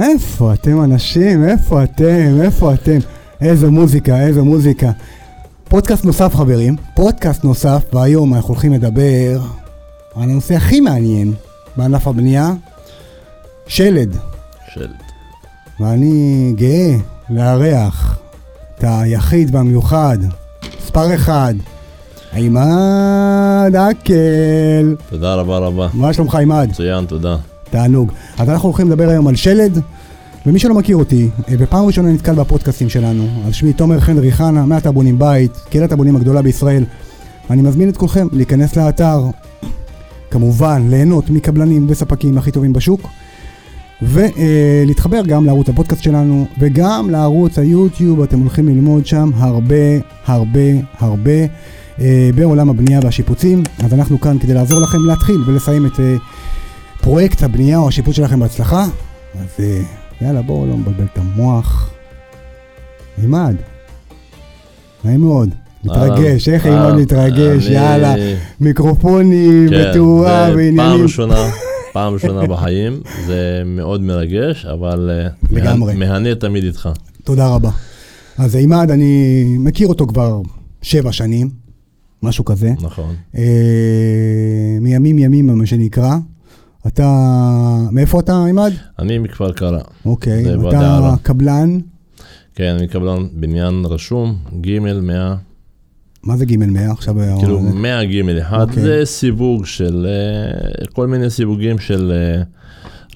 איפה אתם אנשים? איפה אתם? איפה אתם? איזה מוזיקה, איזה מוזיקה. פודקאסט נוסף חברים, פודקאסט נוסף, והיום אנחנו הולכים לדבר על הנושא הכי מעניין בענף הבנייה, שלד. שלד. ואני גאה לארח את היחיד והמיוחד, מספר אחד, עימאד עקל. תודה רבה רבה. מה שלומך עימאד? מצוין, תודה. תענוג. אז אנחנו הולכים לדבר היום על שלד, ומי שלא מכיר אותי, אה, בפעם ראשונה נתקל בפודקאסטים שלנו, אז שמי תומר חן ריחנה, מהטאבונים הבונים בית, קהילת הבונים הגדולה בישראל. אני מזמין את כולכם להיכנס לאתר, כמובן ליהנות מקבלנים וספקים הכי טובים בשוק, ולהתחבר גם לערוץ הפודקאסט שלנו, וגם לערוץ היוטיוב, אתם הולכים ללמוד שם הרבה, הרבה, הרבה אה, בעולם הבנייה והשיפוצים. אז אנחנו כאן כדי לעזור לכם להתחיל ולסיים את אה, פרויקט הבנייה או השיפוץ שלכם בהצלחה. אז אה, יאללה, בואו לא נבלבל את המוח. עימאד, נעים מאוד. מתרגש, איך עימאד מתרגש, יאללה, מיקרופונים, כן, ותאורה זה ועניינים. פעם ראשונה, פעם ראשונה בחיים, זה מאוד מרגש, אבל אה, לגמרי. מהנה תמיד איתך. תודה רבה. אז עימאד, אני מכיר אותו כבר שבע שנים, משהו כזה. נכון. אה, מימים ימימה, מה שנקרא. אתה, מאיפה אתה עימאד? אני מכפר קרע. אוקיי, אתה. קבלן, כן, אני קבלן בניין רשום, ג' 100, מה זה ג' 100 עכשיו? כאילו 100 ג' 1, אוקיי. זה סיווג של, אה, כל מיני סיווגים של אה,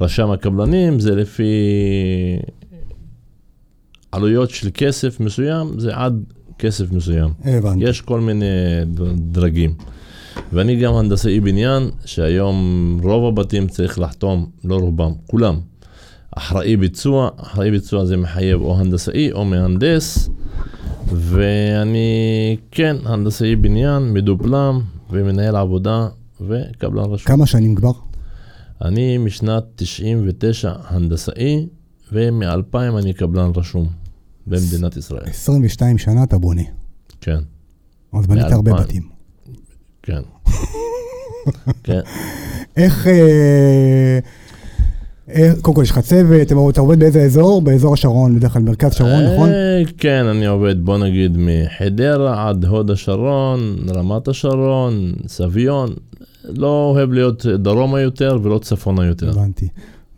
רשם הקבלנים, זה לפי עלויות של כסף מסוים, זה עד כסף מסוים. הבנתי. יש כל מיני דרגים. ואני גם הנדסאי בניין, שהיום רוב הבתים צריך לחתום, לא רובם, כולם. אחראי ביצוע, אחראי ביצוע זה מחייב או הנדסאי או מהנדס, ואני כן הנדסאי בניין, מדופלם ומנהל עבודה וקבלן רשום. כמה שנים כבר? אני משנת 99 הנדסאי, ומ-2000 אני קבלן רשום במדינת ישראל. 22 שנה אתה בונה. כן, אז בנית הרבה. בתים. כן. כן. איך... אה, אה, קודם כל יש לך צוות, אתה עובד באיזה אזור? באזור השרון, בדרך כלל מרכז שרון, נכון? אה, כן, אני עובד, בוא נגיד, מחדרה עד הוד השרון, רמת השרון, סביון. לא אוהב להיות דרומה יותר ולא צפונה יותר. הבנתי.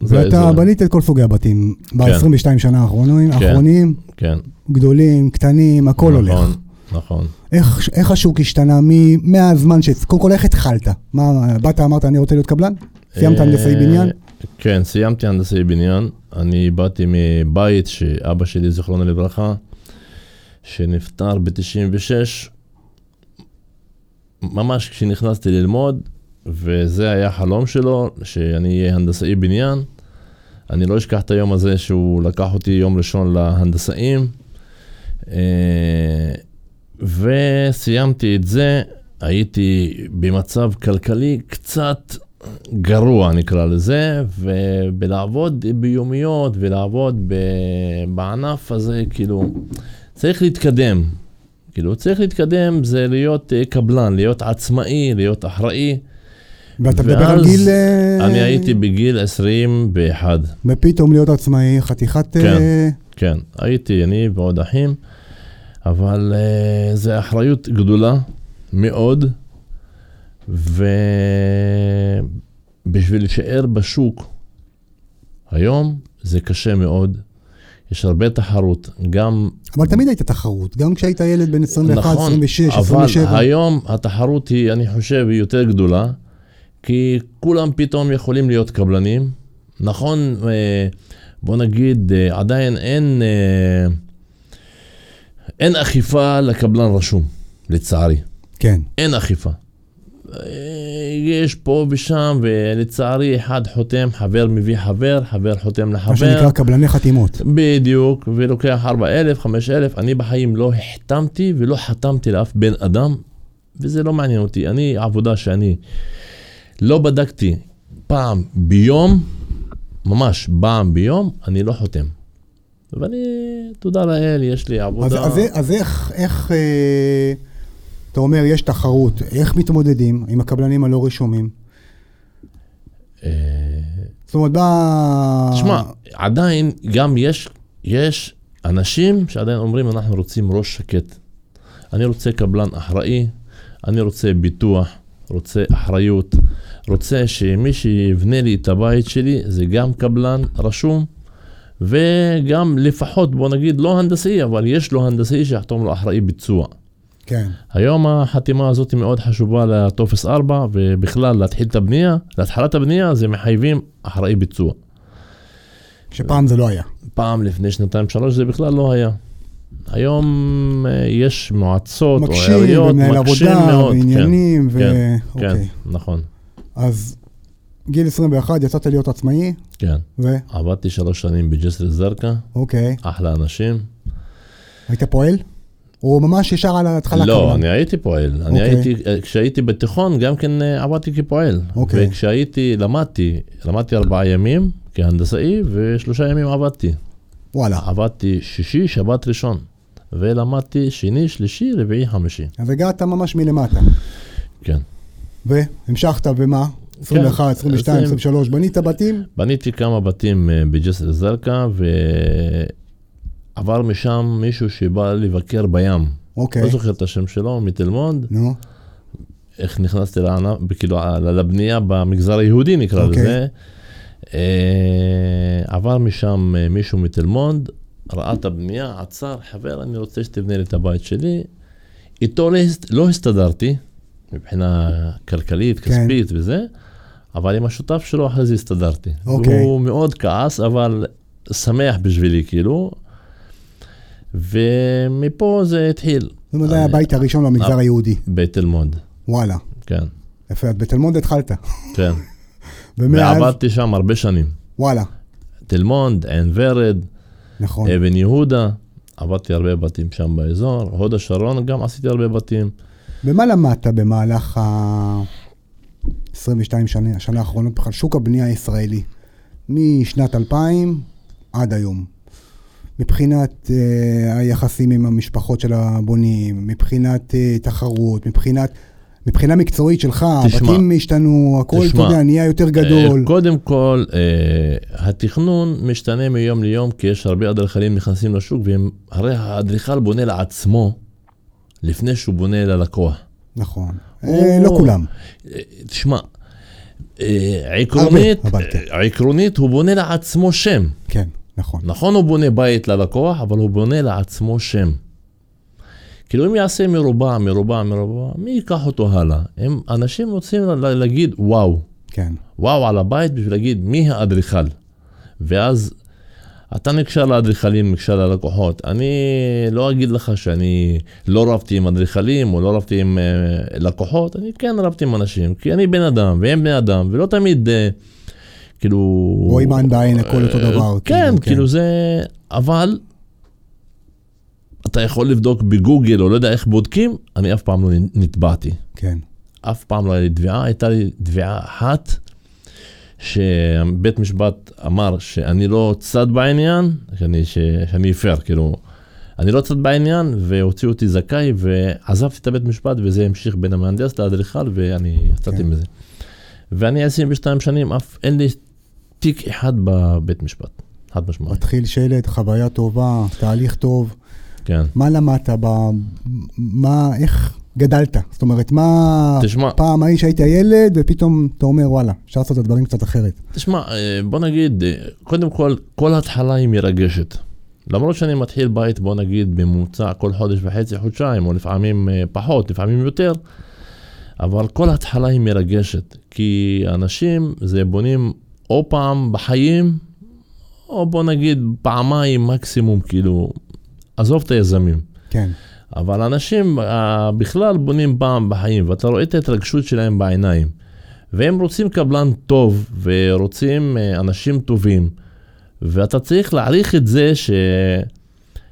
ואתה. בנית את כל סוגי הבתים ב-22 שנה האחרונים, כן. האחרונים, כן, גדולים, קטנים, הכל נכון, הולך. נכון. איך, איך השוק השתנה מ- מהזמן ש... קודם כל, איך התחלת? מה, באת, אמרת, אני רוצה להיות קבלן? סיימת אה, הנדסאי בניין? כן, סיימתי הנדסאי בניין. אני באתי מבית שאבא שלי, זיכרונו לברכה, שנפטר ב-96, ממש כשנכנסתי ללמוד, וזה היה החלום שלו, שאני אהיה הנדסאי בניין. אני לא אשכח את היום הזה שהוא לקח אותי יום ראשון להנדסאים. אה, וסיימתי את זה, הייתי במצב כלכלי קצת גרוע נקרא לזה, ובלעבוד ביומיות ולעבוד ב... בענף הזה, כאילו, צריך להתקדם. כאילו, צריך להתקדם זה להיות אה, קבלן, להיות עצמאי, להיות אחראי. ואתה מדבר על גיל... אה, אני הייתי בגיל 21. ופתאום להיות עצמאי, חתיכת... כן. אה, כן, הייתי אני ועוד אחים, אבל uh, זו אחריות גדולה מאוד, ובשביל להישאר בשוק היום זה קשה מאוד, יש הרבה תחרות, גם אבל תמיד הייתה תחרות, גם כשהיית ילד בן 21, נכון, 26, אבל 27. היום התחרות היא, אני חושב, היא יותר גדולה, כי כולם פתאום יכולים להיות קבלנים. נכון, אה, בוא נגיד, אה, עדיין אין, אה, אין אכיפה לקבלן רשום, לצערי. כן. אין אכיפה. אה, יש פה ושם, ולצערי אחד חותם, חבר מביא חבר, חבר חותם לחבר. מה שנקרא קבלני חתימות. בדיוק, ולוקח 4,000, 5,000, אני בחיים לא החתמתי ולא חתמתי לאף בן אדם, וזה לא מעניין אותי. אני, עבודה שאני לא בדקתי פעם ביום, ממש פעם ביום, אני לא חותם. ואני, תודה לאל, יש לי אז, עבודה. אז, אז איך, איך אה, אתה אומר, יש תחרות, איך מתמודדים עם הקבלנים הלא רשומים? אה, זאת אומרת, בא... תשמע, עדיין גם יש, יש אנשים שעדיין אומרים, אנחנו רוצים ראש שקט. אני רוצה קבלן אחראי, אני רוצה ביטוח, רוצה אחריות, רוצה שמי שיבנה לי את הבית שלי זה גם קבלן רשום, וגם לפחות, בוא נגיד, לא הנדסאי, אבל יש לו הנדסאי שיחתום לו אחראי ביצוע. כן, היום החתימה הזאת מאוד חשובה לטופס 4, ובכלל להתחיל את הבנייה, להתחלת הבנייה זה מחייבים אחראי ביצוע. שפעם זה לא היה. פעם לפני שנתיים שלוש זה בכלל לא היה. היום אה, יש מועצות או מקשים, עיריות, ומנהל מקשים עבודה, מאוד, ועניינים, ו... כן, כן, אוקיי. נכון, אז גיל 21, יצאת להיות עצמאי, כן. ו... עבדתי שלוש שנים בג'סר א-זרקא, אוקיי. אחלה אנשים. היית פועל? או ממש ישר על ההתחלה? לא, קבלן? אני הייתי פועל. אני אוקיי. הייתי, אה, כשהייתי בתיכון גם כן אה, עבדתי כפועל. אוקיי. וכשהייתי, למדתי, למדתי ארבעה ימים כהנדסאי, ושלושה ימים עבדתי. וואלה. עבדתי שישי, שבת ראשון. ולמדתי שני, שלישי, רביעי, חמישי. אז הגעת ממש מלמטה. כן. והמשכת במה? 21, 22, עשרים. 23, בנית בתים? בניתי כמה בתים אה, בג'סר א-זרקא, ועבר משם מישהו שבא לבקר בים. אוקיי. לא זוכר את השם שלו, מתל מונד. נו, איך נכנסתי לענף, כאילו, לבנייה במגזר היהודי נקרא אוקיי. לזה. אה, עבר משם אה, מישהו מתל מונד, ראה את הבנייה, עצר, חבר, אני רוצה שתבנה לי את הבית שלי. איתו לא לא הסתדרתי, מבחינה כלכלית, כן. כספית וזה, אבל עם השותף שלו אחרי זה הסתדרתי. אוקיי. הוא מאוד כעס, אבל שמח בשבילי, כאילו. ומפה זה התחיל, זאת אומרת, זה היה הבית הראשון במגזר אה. היהודי. בתל מונד, וואלה. כן, יפה, אז בתל מונד התחלת. כן. ועבדתי שם הרבה שנים. וואלה, תל מונד, עין ורד, נכון. אבן יהודה, עבדתי הרבה בתים שם באזור, הוד השרון גם עשיתי הרבה בתים. ומה למדת במהלך ה... 22 שנה, השנה האחרונות בכלל, שוק הבנייה הישראלי, משנת 2000 עד היום. מבחינת אה, היחסים עם המשפחות של הבונים, מבחינת אה, תחרות, מבחינת, מבחינה מקצועית שלך, הבתים השתנו, הכל, אתה תשמע, יודע, נהיה יותר גדול. אה, קודם כל, התכנון משתנה מיום ליום, כי יש הרבה אדריכלים נכנסים לשוק, והם, הרי האדריכל בונה לעצמו לפני שהוא בונה ללקוח. נכון. אה, לא כולם. אה, תשמע, אה, עקרונית, כן. עקרונית הוא בונה לעצמו שם. כן, נכון. נכון, הוא בונה בית ללקוח, אבל הוא בונה לעצמו שם. כאילו אם יעשה מרובע, מרובע, מרובע, מי ייקח אותו הלאה? הם, אנשים רוצים להגיד וואו, כן, וואו על הבית בשביל להגיד מי האדריכל. ואז אתה נקשר לאדריכלים, נקשר ללקוחות. אני לא אגיד לך שאני לא רבתי עם אדריכלים או לא רבתי עם אה, לקוחות, אני כן רבתי עם אנשים, כי אני בן אדם והם בני אדם, ולא תמיד אה, כאילו... רואים עין בעין, הכל אותו אה, דבר. כן, כאילו, כאילו זה... אבל אתה יכול לבדוק בגוגל, או לא יודע איך בודקים, אני אף פעם לא נתבעתי. כן, אף פעם לא היה לי תביעה, הייתה לי תביעה אחת, שבית משפט אמר שאני לא צד בעניין, שאני, ש, שאני הפר, כאילו, אני לא צד בעניין, והוציאו אותי זכאי, ועזבתי את הבית משפט, וזה המשיך בין המהנדס לאדריכל, ואני יצאתי כן. מזה. ואני 22 שנים, אף אין לי תיק אחד בבית משפט, חד משמעית. מתחיל שלד, חוויה טובה, תהליך טוב. כן. מה למדת ב... מה, איך גדלת? זאת אומרת, מה... תשמע- פעם ההיא שהיית ילד, ופתאום אתה אומר, וואלה, אפשר לעשות את הדברים קצת אחרת. תשמע, אה, בוא נגיד, אה, קודם כל, כל התחלה היא מרגשת. למרות שאני מתחיל בית, בוא נגיד, בממוצע כל חודש וחצי, חודשיים, או לפעמים אה, פחות, לפעמים יותר, אבל כל התחלה היא מרגשת. כי אנשים זה בונים או פעם בחיים, או בוא נגיד פעמיים מקסימום, כאילו, עזוב את היזמים. כן, אבל אנשים אה, בכלל בונים פעם בחיים, ואתה רואה את ההתרגשות שלהם בעיניים. והם רוצים קבלן טוב, ורוצים אה, אנשים טובים, ואתה צריך להעריך את זה ש...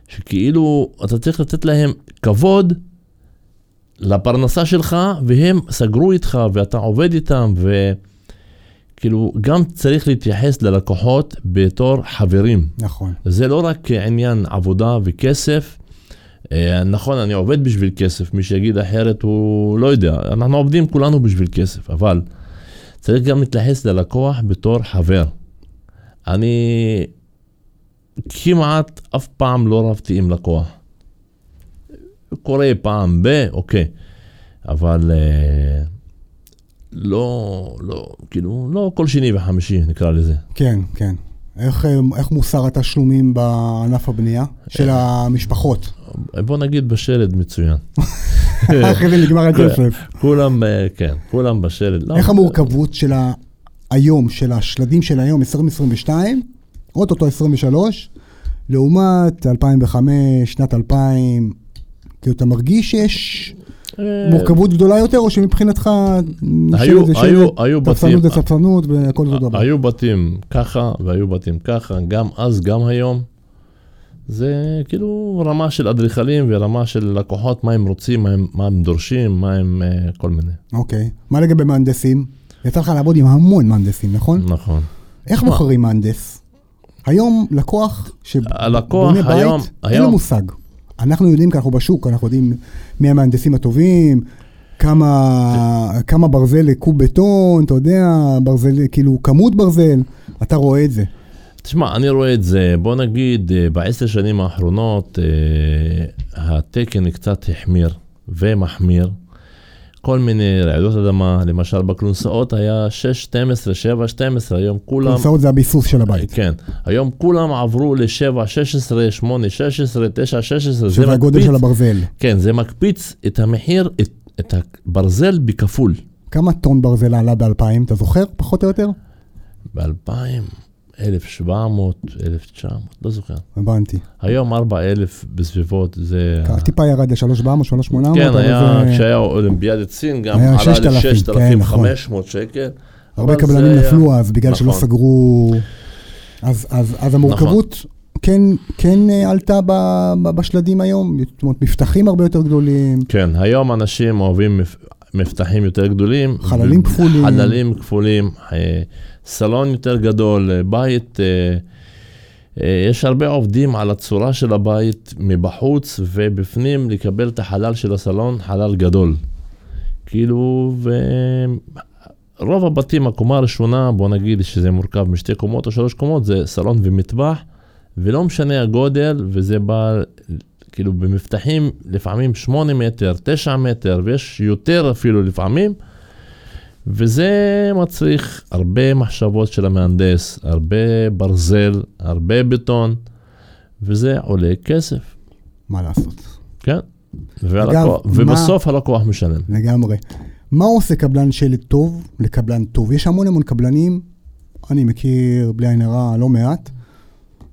שכאילו אתה צריך לתת להם כבוד לפרנסה שלך, והם סגרו איתך, ואתה עובד איתם, וכאילו גם צריך להתייחס ללקוחות בתור חברים. נכון. זה לא רק עניין עבודה וכסף. אה, נכון, אני עובד בשביל כסף, מי שיגיד אחרת הוא לא יודע. אנחנו עובדים כולנו בשביל כסף, אבל צריך גם להתייחס ללקוח בתור חבר. אני כמעט אף פעם לא רבתי עם לקוח. קורה פעם ב, אוקיי, אבל אה, לא, לא, כאילו, לא כל שני וחמישי נקרא לזה. כן, כן. איך, אה, איך מוסר התשלומים בענף הבנייה של המשפחות? בוא נגיד בשלד מצוין. אחרי זה נגמר הכסף. כולם, אה, כן, כולם בשלד. לא, איך המורכבות של היום, של השלדים של היום, 2022, אוטוטו 23, לעומת 2005, שנת 2000, כאילו אתה מרגיש שיש אה, מורכבות גדולה יותר, או שמבחינתך היו- היו- היו ספסנות בתים- זה ספסנות והכל זה דבר. היו בתים ככה והיו בתים ככה, גם אז, גם היום. זה כאילו רמה של אדריכלים ורמה של לקוחות, מה הם רוצים, מה הם, מה הם דורשים, מה הם אה, כל מיני. אוקיי. מה לגבי מהנדסים? יצא לך לעבוד עם המון מהנדסים, נכון? נכון. איך. בוחרים מהנדס? היום לקוח שבונה היום- בית, אין לו היום- מושג. אנחנו יודעים כי אנחנו בשוק, אנחנו יודעים מי המהנדסים הטובים, כמה, כמה ברזל לקוב בטון, אתה יודע, ברזל, כאילו כמות ברזל, אתה רואה את זה. תשמע, אני רואה את זה, בוא נגיד, אה, בעשר שנים האחרונות אה, התקן קצת החמיר ומחמיר. כל מיני רעידות אדמה, למשל בכלונסאות היה 6, 12, 7, 12, היום כולם... כורסאות זה הביסוס של הבית. כן, היום כולם עברו ל-7, 16, 8, 16, 9, 16, זה שזה הגודל של הברזל. כן, זה מקפיץ את המחיר, את, את הברזל בכפול. כמה טון ברזל עלה ב-2000, אתה זוכר? פחות או יותר? ב-2000, 1700, 1900, לא זוכר. הבנתי. היום 4000 בסביבות, זה... טיפה ירד ל-3,700, 3,800. כן, היה, זה- כשהיה אולימפיאדת סין, גם עלה 6,000, כן, ל-6,500 שקל. הרבה קבלנים נפלו אז בגלל שלא נכון. סגרו... אז, אז, אז המורכבות כן, כן אה, עלתה ב, ב, בשלדים היום? זאת אומרת, מפתחים הרבה יותר גדולים, כן, היום אנשים אוהבים מפ- מפתחים יותר גדולים. חללים כפולים. חללים כפולים, אה, סלון יותר גדול, אה, בית, אה, אה, יש הרבה עובדים על הצורה של הבית מבחוץ ובפנים לקבל את החלל של הסלון, חלל גדול. כאילו, ורוב הבתים, הקומה הראשונה, בוא נגיד שזה מורכב משתי קומות או שלוש קומות, זה סלון ומטבח, ולא משנה הגודל, וזה בא כאילו במבטחים לפעמים 8 מטר, 9 מטר, ויש יותר אפילו לפעמים, וזה מצריך הרבה מחשבות של המהנדס, הרבה ברזל, הרבה בטון, וזה עולה כסף, מה לעשות? כן? והלקוח, מה- ובסוף הלקוח משלם. לגמרי. מה עושה קבלן שלד טוב לקבלן טוב? יש המון המון קבלנים, אני מכיר בלי עין הרע לא מעט,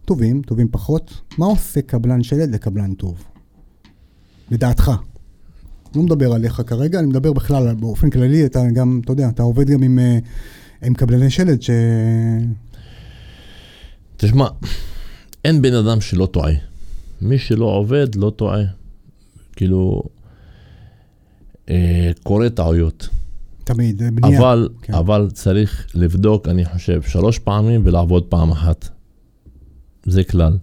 טובים, טובים פחות. מה עושה קבלן שלד לקבלן טוב? לדעתך. לא מדבר עליך כרגע, אני מדבר בכלל, באופן כללי, אתה גם, אתה יודע, אתה עובד גם עם, אה, עם קבלני שלד ש... תשמע, אין בן אדם שלא טועה. מי שלא עובד לא טועה. כאילו, אה, קורה טעויות. תמיד, אה, בנייה. אבל, כן. אבל צריך לבדוק, אני חושב, שלוש פעמים ולעבוד פעם אחת. זה כלל.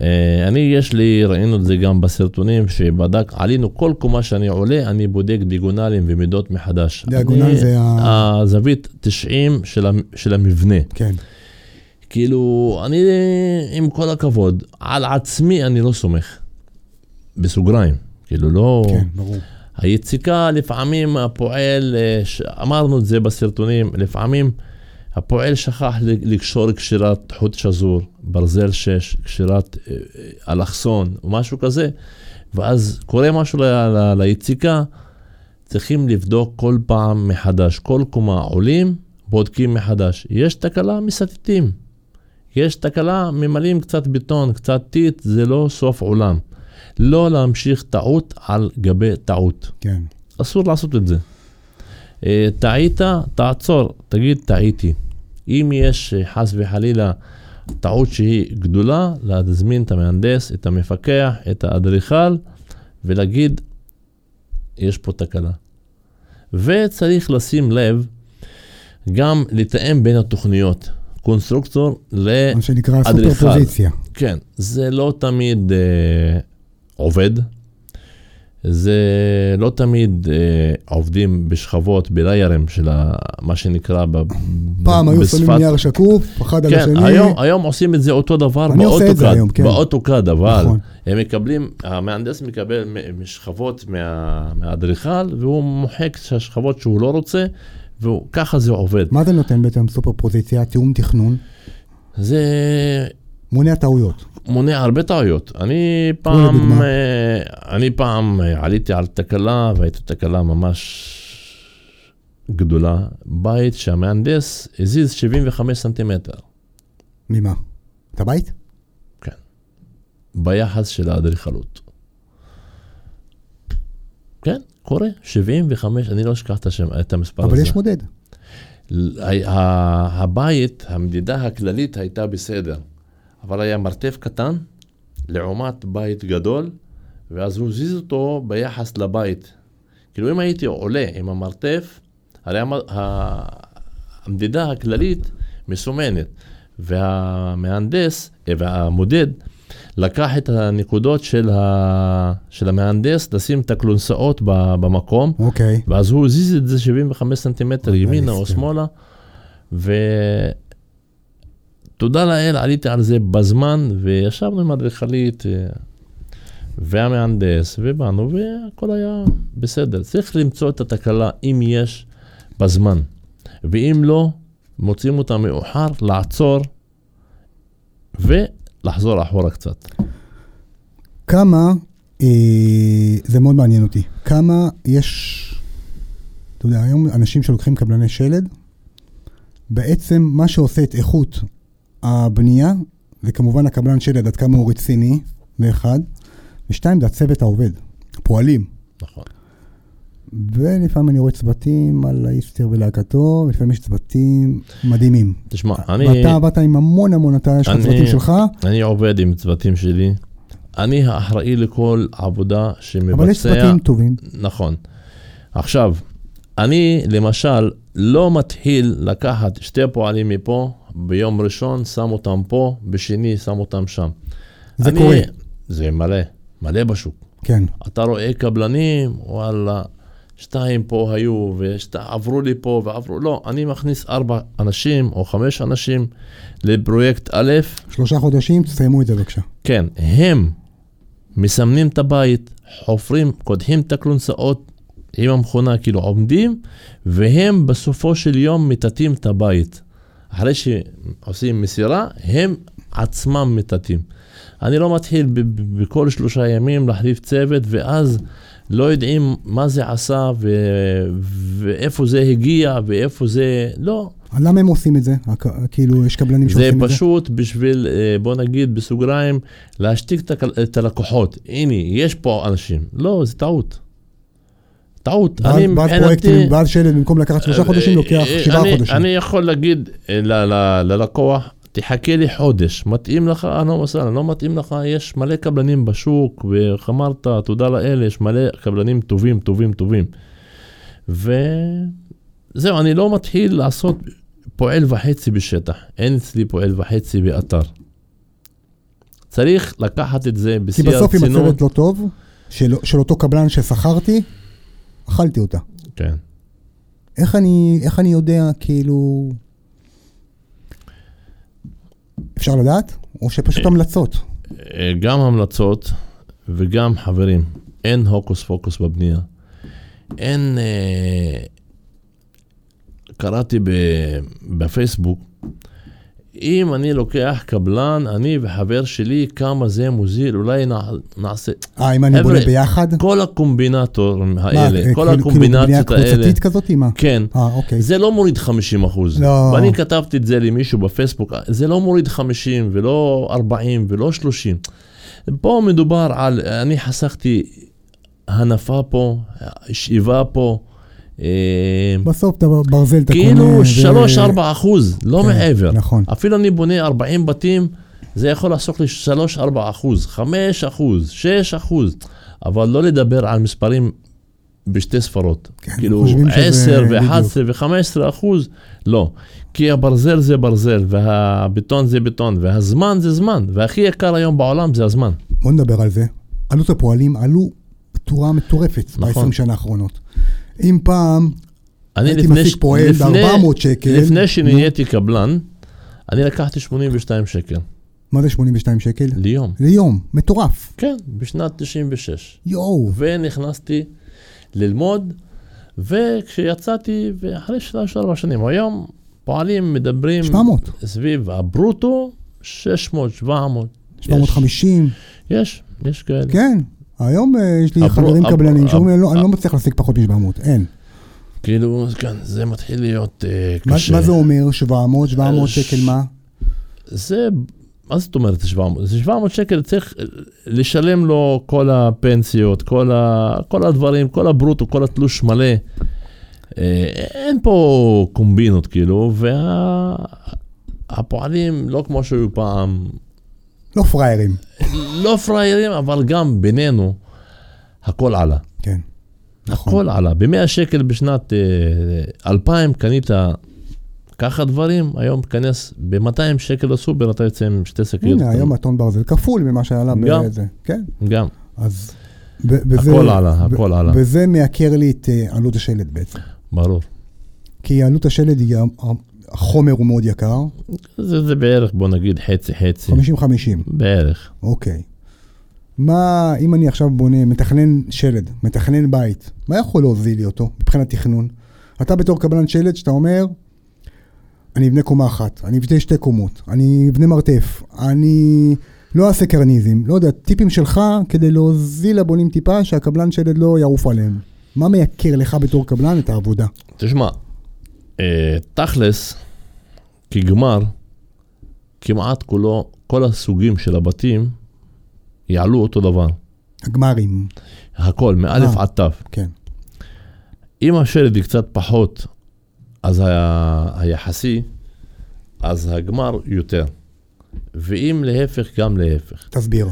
אה, אני, יש לי, ראינו את זה גם בסרטונים, שבדק, עלינו כל קומה שאני עולה, אני בודק דיאגונלים ומידות מחדש. דיאגונל אני- זה ה- הזווית 90 של, המ- של המבנה. כן, כאילו, אני, עם כל הכבוד, על עצמי אני לא סומך. בסוגריים. כאילו, לא... כן, ברור. היציקה, לפעמים הפועל, אה, אמרנו את זה בסרטונים, לפעמים הפועל שכח לקשור קשירת חוט שזור, ברזל 6, קשירת אה, אה, אלכסון או משהו כזה, ואז קורה משהו ל- ל- ליציקה, צריכים לבדוק כל פעם מחדש. כל קומה עולים, בודקים מחדש. יש תקלה, מסתתים. יש תקלה, ממלאים קצת בטון, קצת טיט, זה לא סוף עולם. לא להמשיך טעות על גבי טעות. כן. אסור לעשות את זה. אה, טעית, תעצור, תגיד טעיתי. אם יש אה, חס וחלילה טעות שהיא גדולה, להזמין את המהנדס, את המפקח, את האדריכל, ולהגיד, יש פה תקלה. וצריך לשים לב, גם לתאם בין התוכניות. קונסטרוקטור ל... מה שנקרא אדריכל. סופרפוזיציה. כן, זה לא תמיד אה, עובד. זה לא תמיד אה, עובדים בשכבות, בליירים של ה, מה שנקרא ב, פעם היו שמים נייר שקוף, אחד על כן, השני. היום, היום עושים את זה אותו דבר באוטוקאד, כן. באוטוקאד, אבל נכון. הם מקבלים, המהנדס מקבל משכבות מה- מהאדריכל, והוא מוחק את השכבות שהוא לא רוצה, וככה זה עובד. מה זה נותן בעצם סופר פוזיציה, תיאום תכנון? זה מונע טעויות. מונע הרבה טעויות. אני. פעם, אה, אני פעם אה, עליתי על תקלה, והייתה תקלה ממש גדולה, בית שהמהנדס הזיז 75 סנטימטר ממה? את הבית? ביחס של האדריכלות. כן, קורה, 75, אני לא אשכח את השם, את המספר אבל הזה. יש מודד. הבית, המדידה הכללית הייתה בסדר, אבל היה מרתף קטן לעומת בית גדול, ואז הוא הזיז אותו ביחס לבית. כאילו אם הייתי עולה עם המרתף, הרי המדידה הכללית מסומנת, והמהנדס, אה, והמודד, לקח את הנקודות של, ה, של המהנדס, לשים את הכלונסאות במקום, אוקיי. ואז הוא הזיז את זה 75 סנטימטר וואלה, ימינה או מסכן. שמאלה, ותודה לאל, עליתי על זה בזמן, וישבנו עם האדריכלית אה, והמהנדס, ובאנו, והכל היה בסדר. צריך למצוא את התקלה, אם יש, בזמן. ואם לא, מוצאים אותה מאוחר, לעצור ולחזור אחורה קצת. כמה, אה, זה מאוד מעניין אותי, כמה יש, אתה יודע, היום אנשים שלוקחים קבלני שלד, בעצם מה שעושה את איכות הבנייה, זה כמובן הקבלן שלד, עד כמה הוא רציני, זה אחד, ושתיים, זה הצוות העובד, פועלים. נכון. ולפעמים אני רואה צוותים על האיסטר ולהקתו, ולפעמים יש צוותים מדהימים. תשמע, אני... ואתה באת עם המון המון, אתה, יש לך צוותים שלך, אני עובד עם צוותים שלי. אני האחראי לכל עבודה שמבצע... אבל יש צוותים טובים. נכון. עכשיו, אני למשל לא מתחיל לקחת שתי פועלים מפה, ביום ראשון שם אותם פה, בשני שם אותם שם. זה אני- קורה. זה מלא, מלא בשוק. כן. אתה רואה קבלנים, וואלה, שתיים פה היו, ועברו לי פה ועברו, לא, אני מכניס ארבע אנשים או חמש אנשים לפרויקט א', שלושה חודשים, תסיימו את זה בבקשה. כן, הם מסמנים את הבית, חופרים, קודחים את הכלונסאות עם המכונה, כאילו עומדים, והם בסופו של יום מטאטאים את הבית. אחרי שעושים מסירה, הם עצמם מטאטאים. אני לא מתחיל בכל שלושה ימים להחליף צוות, ואז לא יודעים מה זה עשה, ואיפה זה הגיע, ואיפה זה... לא, למה הם עושים את זה? כאילו, יש קבלנים זה שעושים את זה? פשוט בשביל, אה, בוא נגיד בסוגריים, להשתיק את הלקוחות. הנה, יש פה אנשים. לא, זה טעות. טעות. אני פרויקטים, בעל שלד, במקום לקחת שלושה חודשים, לוקח אה, שבעה חודשים. אני יכול להגיד אה, ללקוח, תחכה לי חודש, מתאים לך, אהלן וסהלן, לא מתאים לך, יש מלא קבלנים בשוק, ואיך אמרת, תודה לאל, יש מלא קבלנים טובים, טובים, טובים. וזהו, אני לא מתחיל לעשות פועל וחצי בשטח, אין אצלי פועל וחצי באתר. צריך לקחת את זה כי בשיא בסוף אם הרצינות. הצוות לא טוב, של של אותו קבלן ששכרתי, אכלתי אותה. כן. איך אני, איך אני יודע, כאילו... אפשר לדעת? או שפשוט אה, המלצות? אה, גם המלצות וגם חברים, אין הוקוס פוקוס בבנייה. אין... אה, קראתי ב, בפייסבוק, אם אני לוקח קבלן, אני וחבר שלי, כמה זה מוזיל, אולי נע, נעשה... אה, אם אני בונה ביחד? כל הקומבינטורים מה, האלה, אה, כל כאילו- כאילו בנייה הקומבינציות האלה, קבוצתית כזאת? מה? כן, אה, אוקיי. זה לא מוריד 50 אחוז. לא. ואני כתבתי את זה למישהו בפייסבוק, זה לא מוריד 50 ולא 40 ולא 30. פה מדובר על, אני חסכתי הנפה פה, שאיבה פה, אה, בסוף אתה ברזל אתה קונה. כאילו ו- 3-4 אחוז, לא כן, מעבר. נכון. אפילו אני בונה 40 בתים, זה יכול לחסוך לי 3-4 אחוז, 5 אחוז, 6 אחוז, אבל לא לדבר על מספרים בשתי ספרות. כן, כאילו חושבים שזה 10 בדיוק. ו-11 ו-15 אחוז, לא. כי הברזל זה ברזל, והבטון זה בטון, והזמן זה זמן, והכי יקר היום בעולם זה הזמן. בוא נדבר על זה. עלות הפועלים עלו בצורה מטורפת נכון. ב-20 שנה האחרונות. אם פעם, הייתי לפני ש- פועל לפני- ב-400 שקל. לפני שנהייתי קבלן, אני לקחתי 82 שקל מה זה 82 שקל? ליום. ליום, מטורף. כן, בשנת 96. יואו, ונכנסתי ללמוד, וכשיצאתי, ואחרי שלוש ארבע שנים, היום פועלים מדברים 700, סביב הברוטו, 600, 700. 750, יש, יש כאלה. כן. היום אה, יש לי חברים קבלנים שאומרים, "אני לא- אני לא מצליח להשיג פחות מ-700, אין. כאילו, כן, זה מתחיל להיות אה, קשה. מה זה אומר 700, 700 אה, שקל מה? זה, מה זאת אומרת 700? זה 700 שקל, צריך לשלם לו כל הפנסיות, כל, ה, כל הדברים, כל הברוטו, כל התלוש מלא. אה, אין פה קומבינות כאילו, והפועלים לא כמו שהיו פעם, לא פראיירים. לא פראיירים, אבל גם בינינו, הכל עלה. כן. נכון. הכל עלה. ב-100 שקל בשנת אה, 2000 קנית ככה דברים, היום תיכנס ב-200 שקל לסופר, אתה יוצא עם שתי שקיות. הנה, היום הטון ברזל כפול ממה שעלה גם. בזה. כן. גם. אז... בזה- הכל עלה, הכל עלה. וזה מייקר לי את אה, עלות השלד בעצם. ברור. כי עלות השלד היא, ה- החומר הוא מאוד יקר, זה, זה בערך, בוא נגיד, חצי חצי. 50-50, בערך. אוקיי. מה, אם אני עכשיו בונה, מתכנן שלד, מתכנן בית, מה יכול להוזיל לי אותו מבחינת תכנון? אתה בתור קבלן שלד, שאתה אומר, אני אבנה קומה אחת, אני אבנה שתי קומות, אני אבנה מרתף, אני לא אעשה קרניזם, לא יודע, טיפים שלך כדי להוזיל לבונים טיפה, שהקבלן שלד לא יעוף עליהם. מה מייקר לך בתור קבלן את העבודה? תשמע, תכלס, כגמר, כמעט כולו, כל הסוגים של הבתים יעלו אותו דבר. הגמרים, הכל, מאלף אה. עד תו. כן. אם השלד היא קצת פחות, אז ה- היחסי, אז הגמר יותר. ואם להפך, גם להפך. תסביר.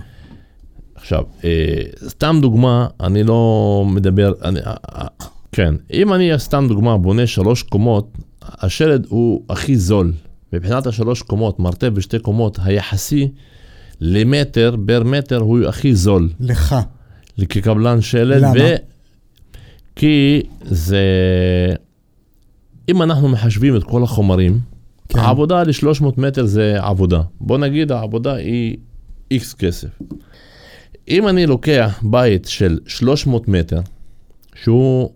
עכשיו, אה, סתם דוגמה, אני לא מדבר, אני, אה, כן, אם אני סתם דוגמה בונה שלוש קומות, השלד הוא הכי זול. מבחינת השלוש קומות, מרתף ושתי קומות, היחסי למטר, בר מטר, הוא הכי זול. לך. כקבלן שלד. למה? ו... כי זה... אם אנחנו מחשבים את כל החומרים, כן. כן. העבודה ל-300 מטר זה עבודה. בוא נגיד העבודה היא איקס כסף. אם אני לוקח בית של 300 מטר, שהוא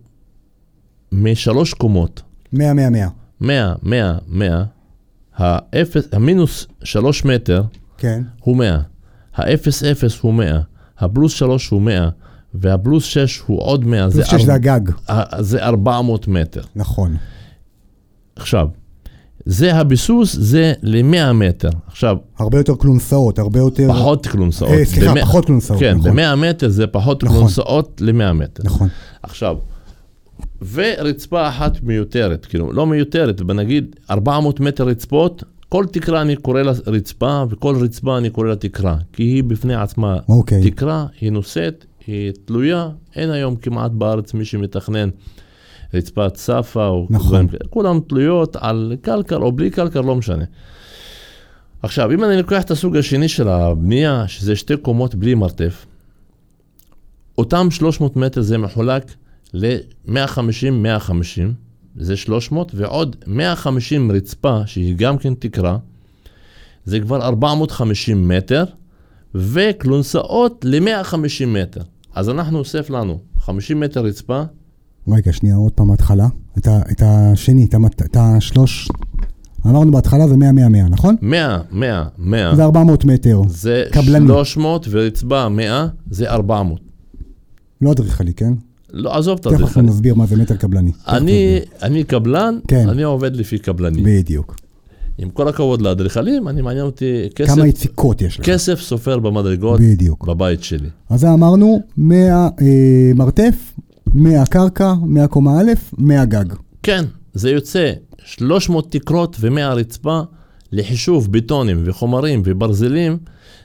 משלוש קומות, 100, 100, 100. 100, 100, 100, האפס, המינוס 3 מטר כן. הוא 100, האפס אפס הוא 100, הפלוס 3 הוא 100, והפלוס 6 הוא עוד 100, פלוס 6 זה הגג. אה, זה 400 מטר. נכון. עכשיו, זה הביסוס, זה ל-100 מטר. עכשיו, הרבה יותר כלונסאות, הרבה יותר... פחות כלונסאות. אה, סליחה, במאה- פחות כלונסאות, כן, נכון. ב-100 מטר זה פחות נכון. כלונסאות ל-100 מטר. נכון. עכשיו, ורצפה אחת מיותרת, כאילו, לא מיותרת, ונגיד 400 מטר רצפות, כל תקרה אני קורא לה רצפה, וכל רצפה אני קורא לה תקרה, כי היא בפני עצמה אוקיי. תקרה, היא נושאת, היא תלויה, אין היום כמעט בארץ מי שמתכנן רצפת ספה או נכון. כאלה, כולן תלויות על קלקר או בלי קלקר, לא משנה. עכשיו, אם אני לוקח את הסוג השני של הבנייה, שזה שתי קומות בלי מרתף, אותם 300 מטר זה מחולק ל-150-150, זה 300, ועוד 150 רצפה, שהיא גם כן תקרה, זה כבר 450 מטר, וכלונסאות ל-150 מטר. אז אנחנו אוסף לנו 50 מטר רצפה, רגע, שנייה, עוד פעם מההתחלה. את ה- את השני, את המת- את השלוש... אמרנו בהתחלה זה 100, 100, 100, נכון? 100, 100, 100, זה 400 מטר. זה קבלני. 300, ורצפה 100, זה 400. לא אדריכלי, כן? לא, עזוב את תכף אנחנו. נסביר מה זה מטר קבלני. אני. אני קבלן, כן. אני עובד לפי קבלנים. בדיוק. עם כל הכבוד לאדריכלים, אני מעניין אותי כסף, כמה יציקות יש לך. כסף סופר במדרגות בדיוק. בבית שלי. אז אמרנו 100 אה, מרתף, 100 קרקע, 100 קומה א', 100 גג. כן, זה יוצא 300 תקרות ו-100 רצפה לחישוב בטונים וחומרים וברזלים,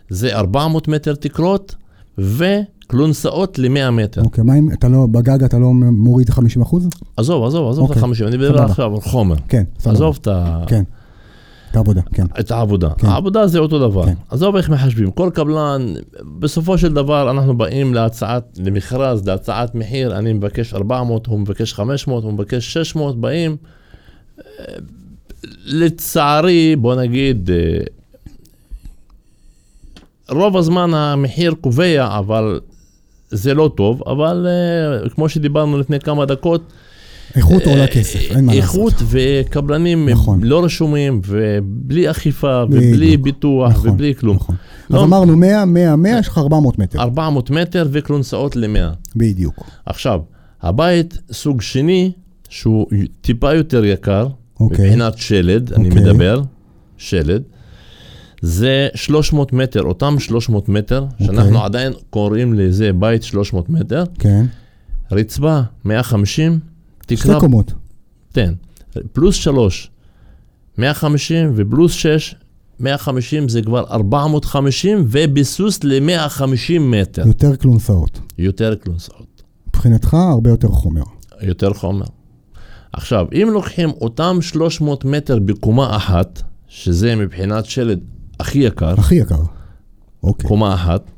זה 400 מטר תקרות וכלונסאות ל-100 מטר. אוקיי, מה אם אתה לא, בגג אתה לא מוריד 50 אחוז? עזוב, עזוב, עזוב את אוקיי, ה-50, אני מדבר. עכשיו על חומר. כן, סבבה. עזוב את ה... כן. את העבודה, כן. את העבודה. כן. העבודה זה אותו דבר. כן. עזוב איך מחשבים, כל קבלן, בסופו של דבר אנחנו באים להצעת, למכרז, להצעת מחיר, אני מבקש 400, הוא מבקש 500, הוא מבקש 600, באים. אה, לצערי, בוא נגיד, אה, רוב הזמן המחיר קובע, אבל זה לא טוב, אבל אה, כמו שדיברנו לפני כמה דקות, איכות עולה כסף, אין מה לעשות. איכות וקבלנים נכון. לא רשומים, ובלי אכיפה, ובלי. ביטוח, נכון, ובלי כלום. נכון. לא- אז אמרנו 100, 100, 100, יש לך 400 מטר. 400 מטר וכלונסאות ל-100. בדיוק. עכשיו, הבית סוג שני, שהוא טיפה יותר יקר, אוקיי. מבחינת שלד, אני אוקיי. מדבר, שלד, זה 300 מטר, אותם 300 מטר, שאנחנו אוקיי. עדיין קוראים לזה בית 300 מטר, כן. רצפה 150, שתי תקרה קומות. תן, פלוס 3, 150 ופלוס 6, 150 זה כבר 450 וביסוס ל-150 מטר, יותר כלונסאות. יותר קלונסאות, מבחינתך הרבה יותר חומר. יותר חומר. עכשיו, אם לוקחים אותם 300 מטר בקומה אחת, שזה מבחינת שלד הכי יקר, הכי יקר. אוקיי. קומה אחת,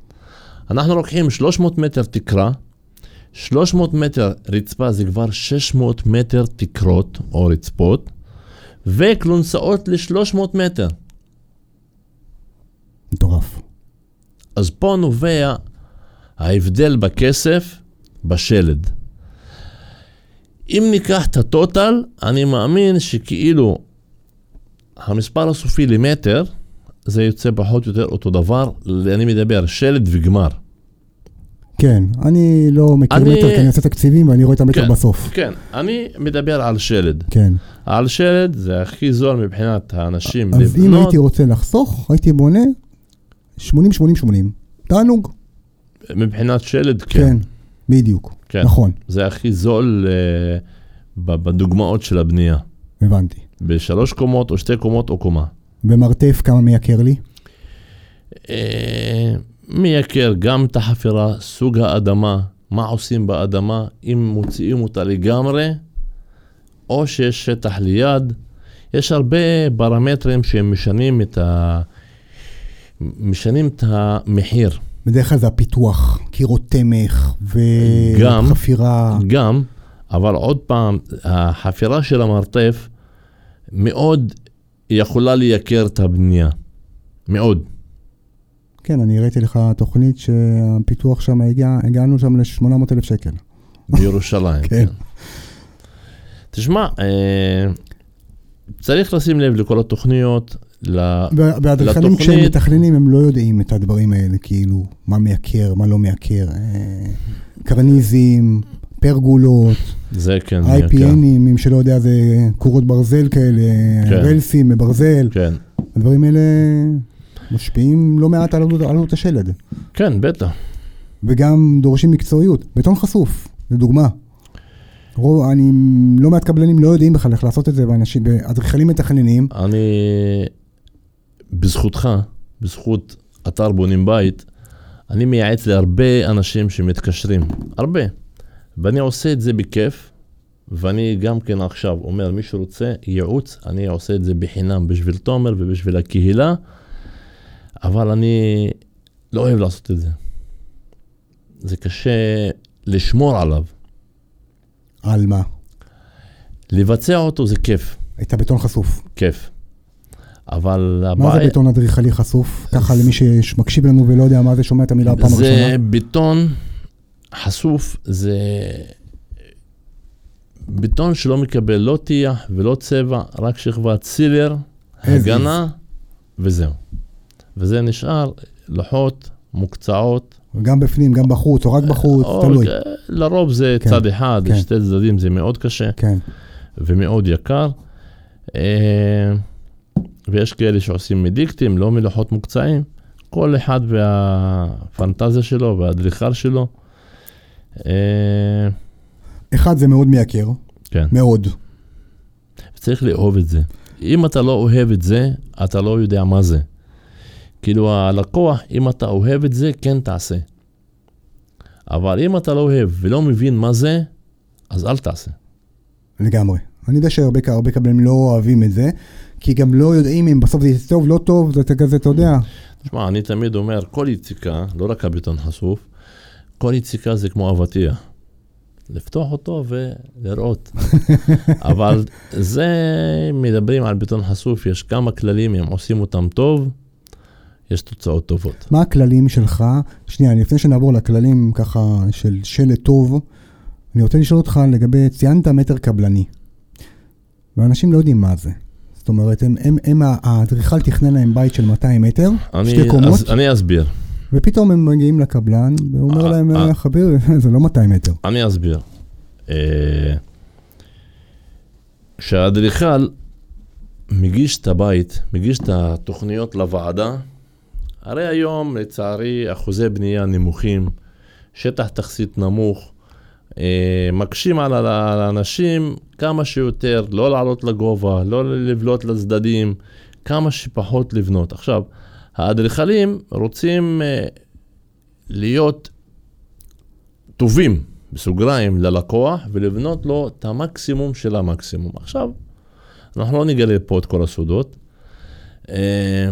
אנחנו לוקחים 300 מטר תקרה, 300 מטר רצפה זה כבר 600 מטר תקרות או רצפות, וכלונסאות ל-300 מטר. מטורף. אז פה נובע ההבדל בכסף בשלד. אם ניקח את הטוטל, אני מאמין שכאילו המספר הסופי למטר, זה יוצא פחות או יותר אותו דבר, אני מדבר שלד וגמר. כן, אני לא מכיר אני- מטר כי אני עושה תקציבים ואני רואה את המטר כן. בסוף. כן, אני מדבר על שלד. כן. על שלד זה הכי זול מבחינת האנשים אז אם לבנות, הייתי רוצה לחסוך, הייתי בונה 80, 80, 80. תענוג. מבחינת שלד, כן. כן. בדיוק. כן. נכון, זה הכי זול אה, ב- בדוגמאות של הבנייה. הבנתי. בשלוש קומות או שתי קומות או קומה. במרתף כמה מייקר לי? אה, מייקר גם את החפירה, סוג האדמה, מה עושים באדמה, אם מוציאים אותה לגמרי, או שיש שטח ליד. יש הרבה פרמטרים שהם משנים את ה... משנים את המחיר. בדרך כלל זה הפיתוח, קירות תמך גם. וחפירה. גם, אבל עוד פעם, החפירה של המרתף מאוד יכולה לייקר את הבנייה. מאוד. כן, אני הראיתי לך תוכנית שהפיתוח שם הגיע, הגענו שם ל-800 אלף שקל. בירושלים. כן. תשמע, אה, צריך לשים לב לכל התוכניות, והאדריכלים כשהם מתכננים הם לא יודעים את הדברים האלה, כאילו, מה מייקר, מה לא מייקר, אה, קרניזם, פרגולות, זה כן. IPNים, מי שלא יודע זה קורות ברזל כאלה, כן. רלסים מברזל, כן, הדברים האלה משפיעים לא מעט על עלות השלד, כן, בטח. וגם דורשים מקצועיות. בטון חשוף, לדוגמה. רוב, אני, לא מעט קבלנים לא יודעים בכלל איך לעשות את זה, ואנשים, אדריכלים מתכננים, אני, בזכותך, בזכות אתר בונים בית, אני מייעץ להרבה אנשים שמתקשרים, הרבה. ואני עושה את זה בכיף, ואני גם כן עכשיו אומר, מי שרוצה ייעוץ, אני עושה את זה בחינם בשביל תומר ובשביל הקהילה, אבל אני לא אוהב לעשות את זה. זה קשה לשמור עליו. על מה? לבצע אותו זה כיף, את הבטון חשוף. כיף. אבל מה זה הבעיה... בטון אדריכלי חשוף? ככה למי שמקשיב לנו ולא יודע מה זה, שומע את המילה הפעם זה הראשונה. בטון חשוף, זה בטון שלא מקבל לא טיח ולא צבע, רק שכבת סילר, הגנה, וזהו. וזה נשאר לוחות מוקצעות. גם בפנים, גם בחוץ, או רק בחוץ, או- תלוי. לרוב זה כן, צד אחד, כן. שתי צדדים זה מאוד קשה כן. ומאוד יקר. אה, ויש כאלה שעושים מדיקטים, לא מלוחות מוקצעים. כל אחד והפנטזיה שלו והאדריכל שלו. אה, אחד זה מאוד מייקר, כן, מאוד. צריך לאהוב את זה. אם אתה לא אוהב את זה, אתה לא יודע מה זה. כאילו הלקוח, אם אתה אוהב את זה, כן תעשה. אבל אם אתה לא אוהב ולא מבין מה זה, אז אל תעשה. לגמרי. אני יודע שהרבה הרבה קבלנים לא אוהבים את זה, כי גם לא יודעים אם בסוף זה טוב, לא טוב, זה כזה, אתה יודע. תשמע, אני תמיד אומר, כל יציקה, לא רק הבטון חשוף, כל יציקה זה כמו אבטיח. לפתוח אותו ולראות. אבל זה, מדברים על בטון חשוף, יש כמה כללים, אם עושים אותם טוב, יש תוצאות טובות. מה הכללים שלך? שנייה, לפני שנעבור לכללים ככה של שלט טוב, אני רוצה לשאול אותך לגבי, ציינת מטר קבלני, ואנשים לא יודעים מה זה. זאת אומרת, הם, הם, הם האדריכל תכנן להם בית של 200 מטר, אני, שתי קומות, אז, אני אסביר. ופתאום הם מגיעים לקבלן, והוא אומר אה, להם, אה. חביר, זה לא 200 מטר. אני אסביר. אה, כשהאדריכל מגיש את הבית, מגיש את התוכניות לוועדה, הרי היום, לצערי, אחוזי בנייה נמוכים, שטח תכסית נמוך, אה, מקשים על האנשים כמה שיותר, לא לעלות לגובה, לא לבלוט לצדדים, כמה שפחות לבנות. עכשיו, האדריכלים רוצים אה, להיות טובים, בסוגריים, ללקוח, ולבנות לו את המקסימום של המקסימום. עכשיו, אנחנו לא נגלה פה את כל הסודות. אה,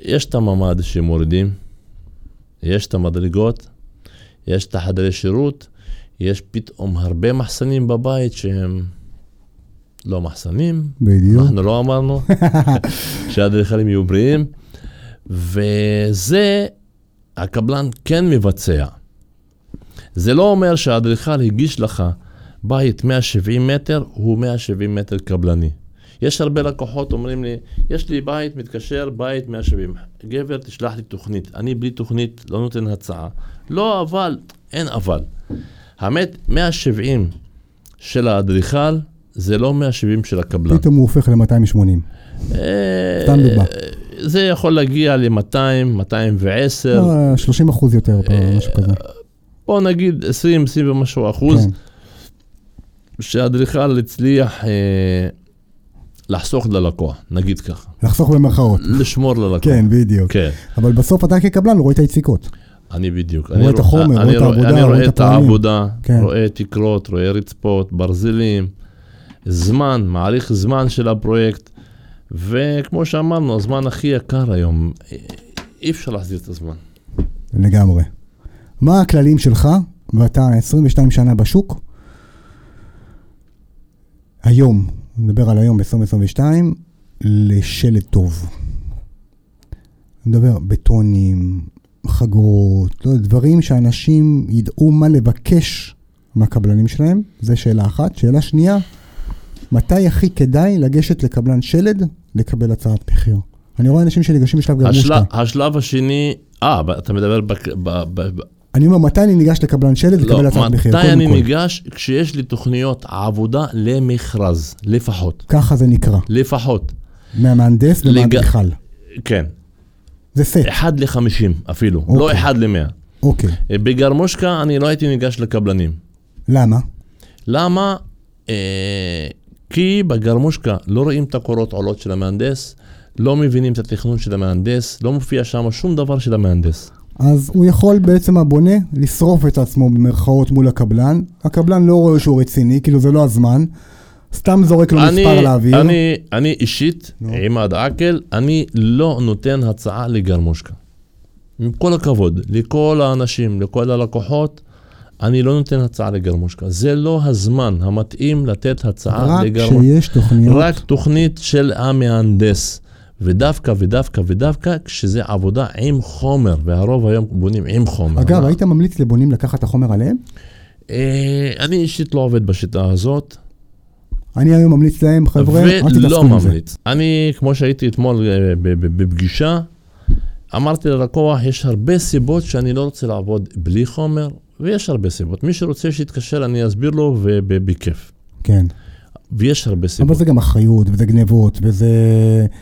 יש את הממ"ד שמורידים, יש את המדרגות, יש את החדרי שירות, יש פתאום הרבה מחסנים בבית שהם לא מחסנים, בדיוק. אנחנו לא אמרנו שהאדריכלים יהיו בריאים, וזה הקבלן כן מבצע. זה לא אומר שהאדריכל הגיש לך בית 170 מטר, הוא 170 מטר קבלני. יש הרבה לקוחות אומרים לי, יש לי בית, מתקשר, בית 170. גבר, תשלח לי תוכנית. אני בלי תוכנית לא נותן הצעה. לא אבל, אין אבל. האמת, 170 של האדריכל זה לא 170 של הקבלן. פתאום הוא הופך ל-280. אה, סתם דוגמה. זה יכול להגיע ל-200, 210, לא, 30 אחוז יותר, אה, משהו כזה. בוא נגיד 20, 20 ומשהו אחוז, כן. שהאדריכל הצליח אה, לחסוך ללקוח, נגיד ככה. לחסוך במרכאות. לשמור ללקוח. כן, בדיוק. כן, אבל בסוף אתה כקבלן רואה את היציקות. אני בדיוק. רואה אני את החומר, רואה אני את העבודה, אני רואה רואה את את הפועלים. העבודה, כן. רואה תקרות, רואה רצפות, ברזלים, זמן, מעריך זמן של הפרויקט, וכמו שאמרנו, הזמן הכי יקר היום, אי אפשר להחזיר את הזמן. לגמרי. מה הכללים שלך, ואתה 22 שנה בשוק, היום, אני מדבר על היום ב-2022, לשלט טוב. אני מדבר בטונים, חגורות, לא, דברים שאנשים ידעו מה לבקש מהקבלנים שלהם, זה שאלה אחת. שאלה שנייה, מתי הכי כדאי לגשת לקבלן שלד לקבל הצעת מחיר? אני רואה אנשים שניגשים לשלב גרמושקה. השלב, השלב השני, אה, אתה מדבר, בק, ב, ב, אני אומר, מתי אני ניגש לקבלן שלד לקבל לא, הצעת מחיר? מתי אני כל. ניגש? כשיש לי תוכניות עבודה למכרז, לפחות, ככה זה נקרא. לפחות, מהמהנדס לג- ומהאדריכל. כן, זה סט. אחד לחמישים אפילו, אוקיי. לא אחד למאה. אוקיי. בגרמושקה אני לא הייתי ניגש לקבלנים. למה? למה? אה, כי בגרמושקה לא רואים את הקורות עולות של המהנדס, לא מבינים את התכנון של המהנדס, לא מופיע שם שום דבר של המהנדס. אז הוא יכול בעצם הבונה לשרוף את עצמו במרכאות מול הקבלן. הקבלן לא רואה שהוא רציני, כאילו זה לא הזמן. סתם זורק לו מספר לאוויר. אני, אני אישית, נו. עימאד עקל, אני לא נותן הצעה לגרמושקה. עם כל הכבוד, לכל האנשים, לכל הלקוחות, אני לא נותן הצעה לגרמושקה. זה לא הזמן המתאים לתת הצעה רק לגרמושקה. כשיש תוכניות. רק תוכנית של המהנדס. ודווקא ודווקא ודווקא כשזה עבודה עם חומר, והרוב היום בונים עם חומר. אגב, היית ממליץ לבונים לקחת את החומר עליהם? אה, אני אישית לא עובד בשיטה הזאת, אני היום ממליץ להם, חבר'ה, אל ולא תתעסקו עם זה. ממליץ. אני, כמו שהייתי אתמול אה, בפגישה, אמרתי ללקוח, יש הרבה סיבות שאני לא רוצה לעבוד בלי חומר, ויש הרבה סיבות. מי שרוצה שיתקשר, אני אסביר לו, ובכיף. כן. ויש הרבה אבל סיבות. זה גם אחריות, וזה גנבות, וזה...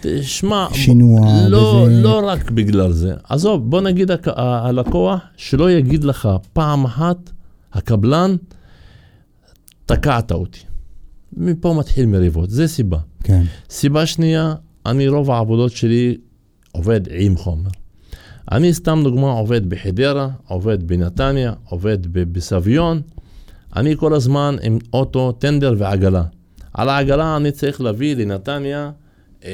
תשמע, שינוע, לא, וזה- לא רק בגלל זה. עזוב, בוא נגיד הק- ה- הלקוח, שלא יגיד לך פעם אחת, הקבלן, תקעת אותי. מפה מתחיל מריבות, זה סיבה. כן. סיבה שנייה, אני רוב העבודות שלי עובד עם חומר. אני סתם דוגמה עובד בחדרה, עובד בנתניה, עובד בסביון. אני כל הזמן עם אוטו, טנדר ועגלה. על העגלה אני צריך להביא לנתניה אה,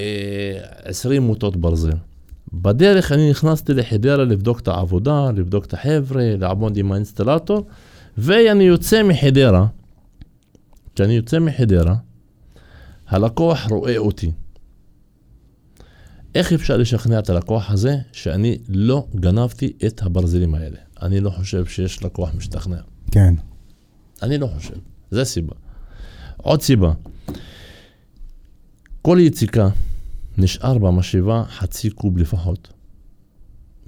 20 מוטות ברזל. בדרך אני נכנסתי לחדרה לבדוק את העבודה, לבדוק את החבר'ה, לעבוד עם האינסטלטור, ואני יוצא מחדרה, כשאני יוצא מחדרה, הלקוח רואה אותי. איך אפשר לשכנע את הלקוח הזה שאני לא גנבתי את הברזלים האלה? אני לא חושב שיש לקוח משתכנע. כן. אני לא חושב, זה סיבה. עוד סיבה, כל יציקה נשאר במשאבה חצי קוב לפחות.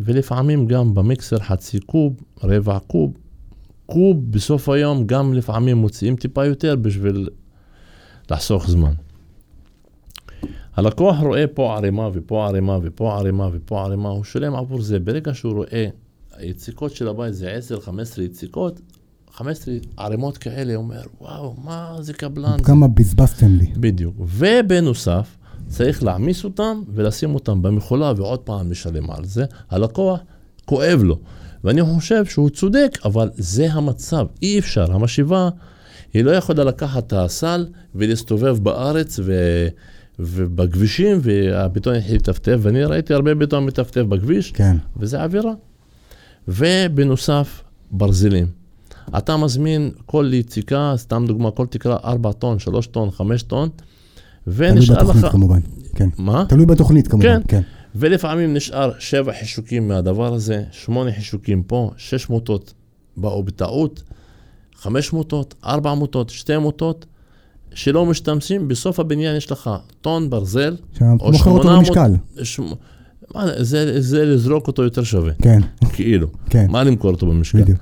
ולפעמים גם במיקסר חצי קוב, רבע קוב. קוב בסוף היום גם לפעמים מוציאים טיפה יותר בשביל לחסוך זמן. הלקוח רואה פה ערימה ופה ערימה ופה ערימה ופה ערימה, הוא שילם עבור זה. ברגע שהוא רואה היציקות של הבית זה 10-15 יציקות, 15 ערימות כאלה, הוא אומר, וואו, מה זה קבלן? זה?" כמה בזבזתם לי. בדיוק. ובנוסף, צריך להעמיס אותם ולשים אותם במכולה ועוד פעם לשלם על זה. הלקוח, כואב לו. ואני חושב שהוא צודק, אבל זה המצב, אי אפשר. המשאבה, היא לא יכולה לקחת את הסל ולהסתובב בארץ ו... ובכבישים, והבטון יתחיל לטפטף, ואני ראיתי הרבה בטון מטפטף בכביש, כן. וזה עבירה. ובנוסף, ברזלים. אתה מזמין כל יציקה, סתם דוגמה, כל תקרה 4 טון, 3 טון, 5 טון, תלוי ונשאר בתוכנית לך... כמובן. כן. מה? תלוי בתוכנית כמובן, כן. כן. ולפעמים נשאר 7 חישוקים מהדבר הזה, 8 חישוקים פה, 6 מוטות באו בטעות, 5 מוטות, 4 מוטות, 2 מוטות, שלא משתמשים, בסוף הבניין יש לך טון ברזל, או מוכר אותו 800 במשקל. ש... מה, זה, זה לזרוק אותו יותר שווה, כן, כאילו. כן, מה למכור אותו במשקל? בדיוק.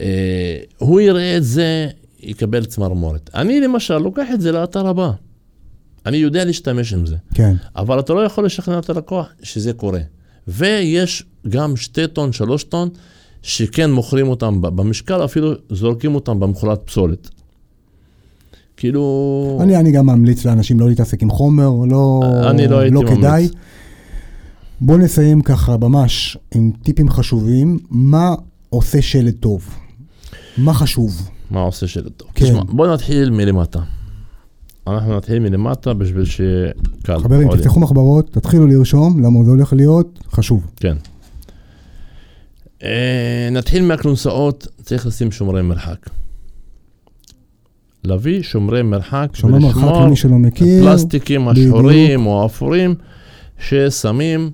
אה, הוא יראה את זה, יקבל צמרמורת. אני למשל לוקח את זה לאתר הבא. אני יודע להשתמש עם זה, כן. אבל אתה לא יכול לשכנע את הלקוח שזה קורה. ויש גם שתי טון, שלוש טון, שכן מוכרים אותם במשקל, אפילו זורקים אותם במכולת פסולת. כאילו... אני, אני גם ממליץ לאנשים לא להתעסק עם חומר, לא, אני לא לא כדאי. ממליץ. בוא נסיים ככה ממש עם טיפים חשובים. מה עושה שלט טוב? מה חשוב? מה עושה שלט טוב? כן. תשמע, בוא נתחיל מלמטה. אנחנו נתחיל מלמטה בשביל שקל. חברים, עולה. תפתחו מחברות, תתחילו לרשום, למה זה הולך להיות חשוב. כן. אה, נתחיל מהכלונסאות, צריך לשים שומרי מרחק. להביא שומרי מרחק שומר מרחק למי שלא מכיר. פלסטיקים בדיוק. השחורים או האפורים ששמים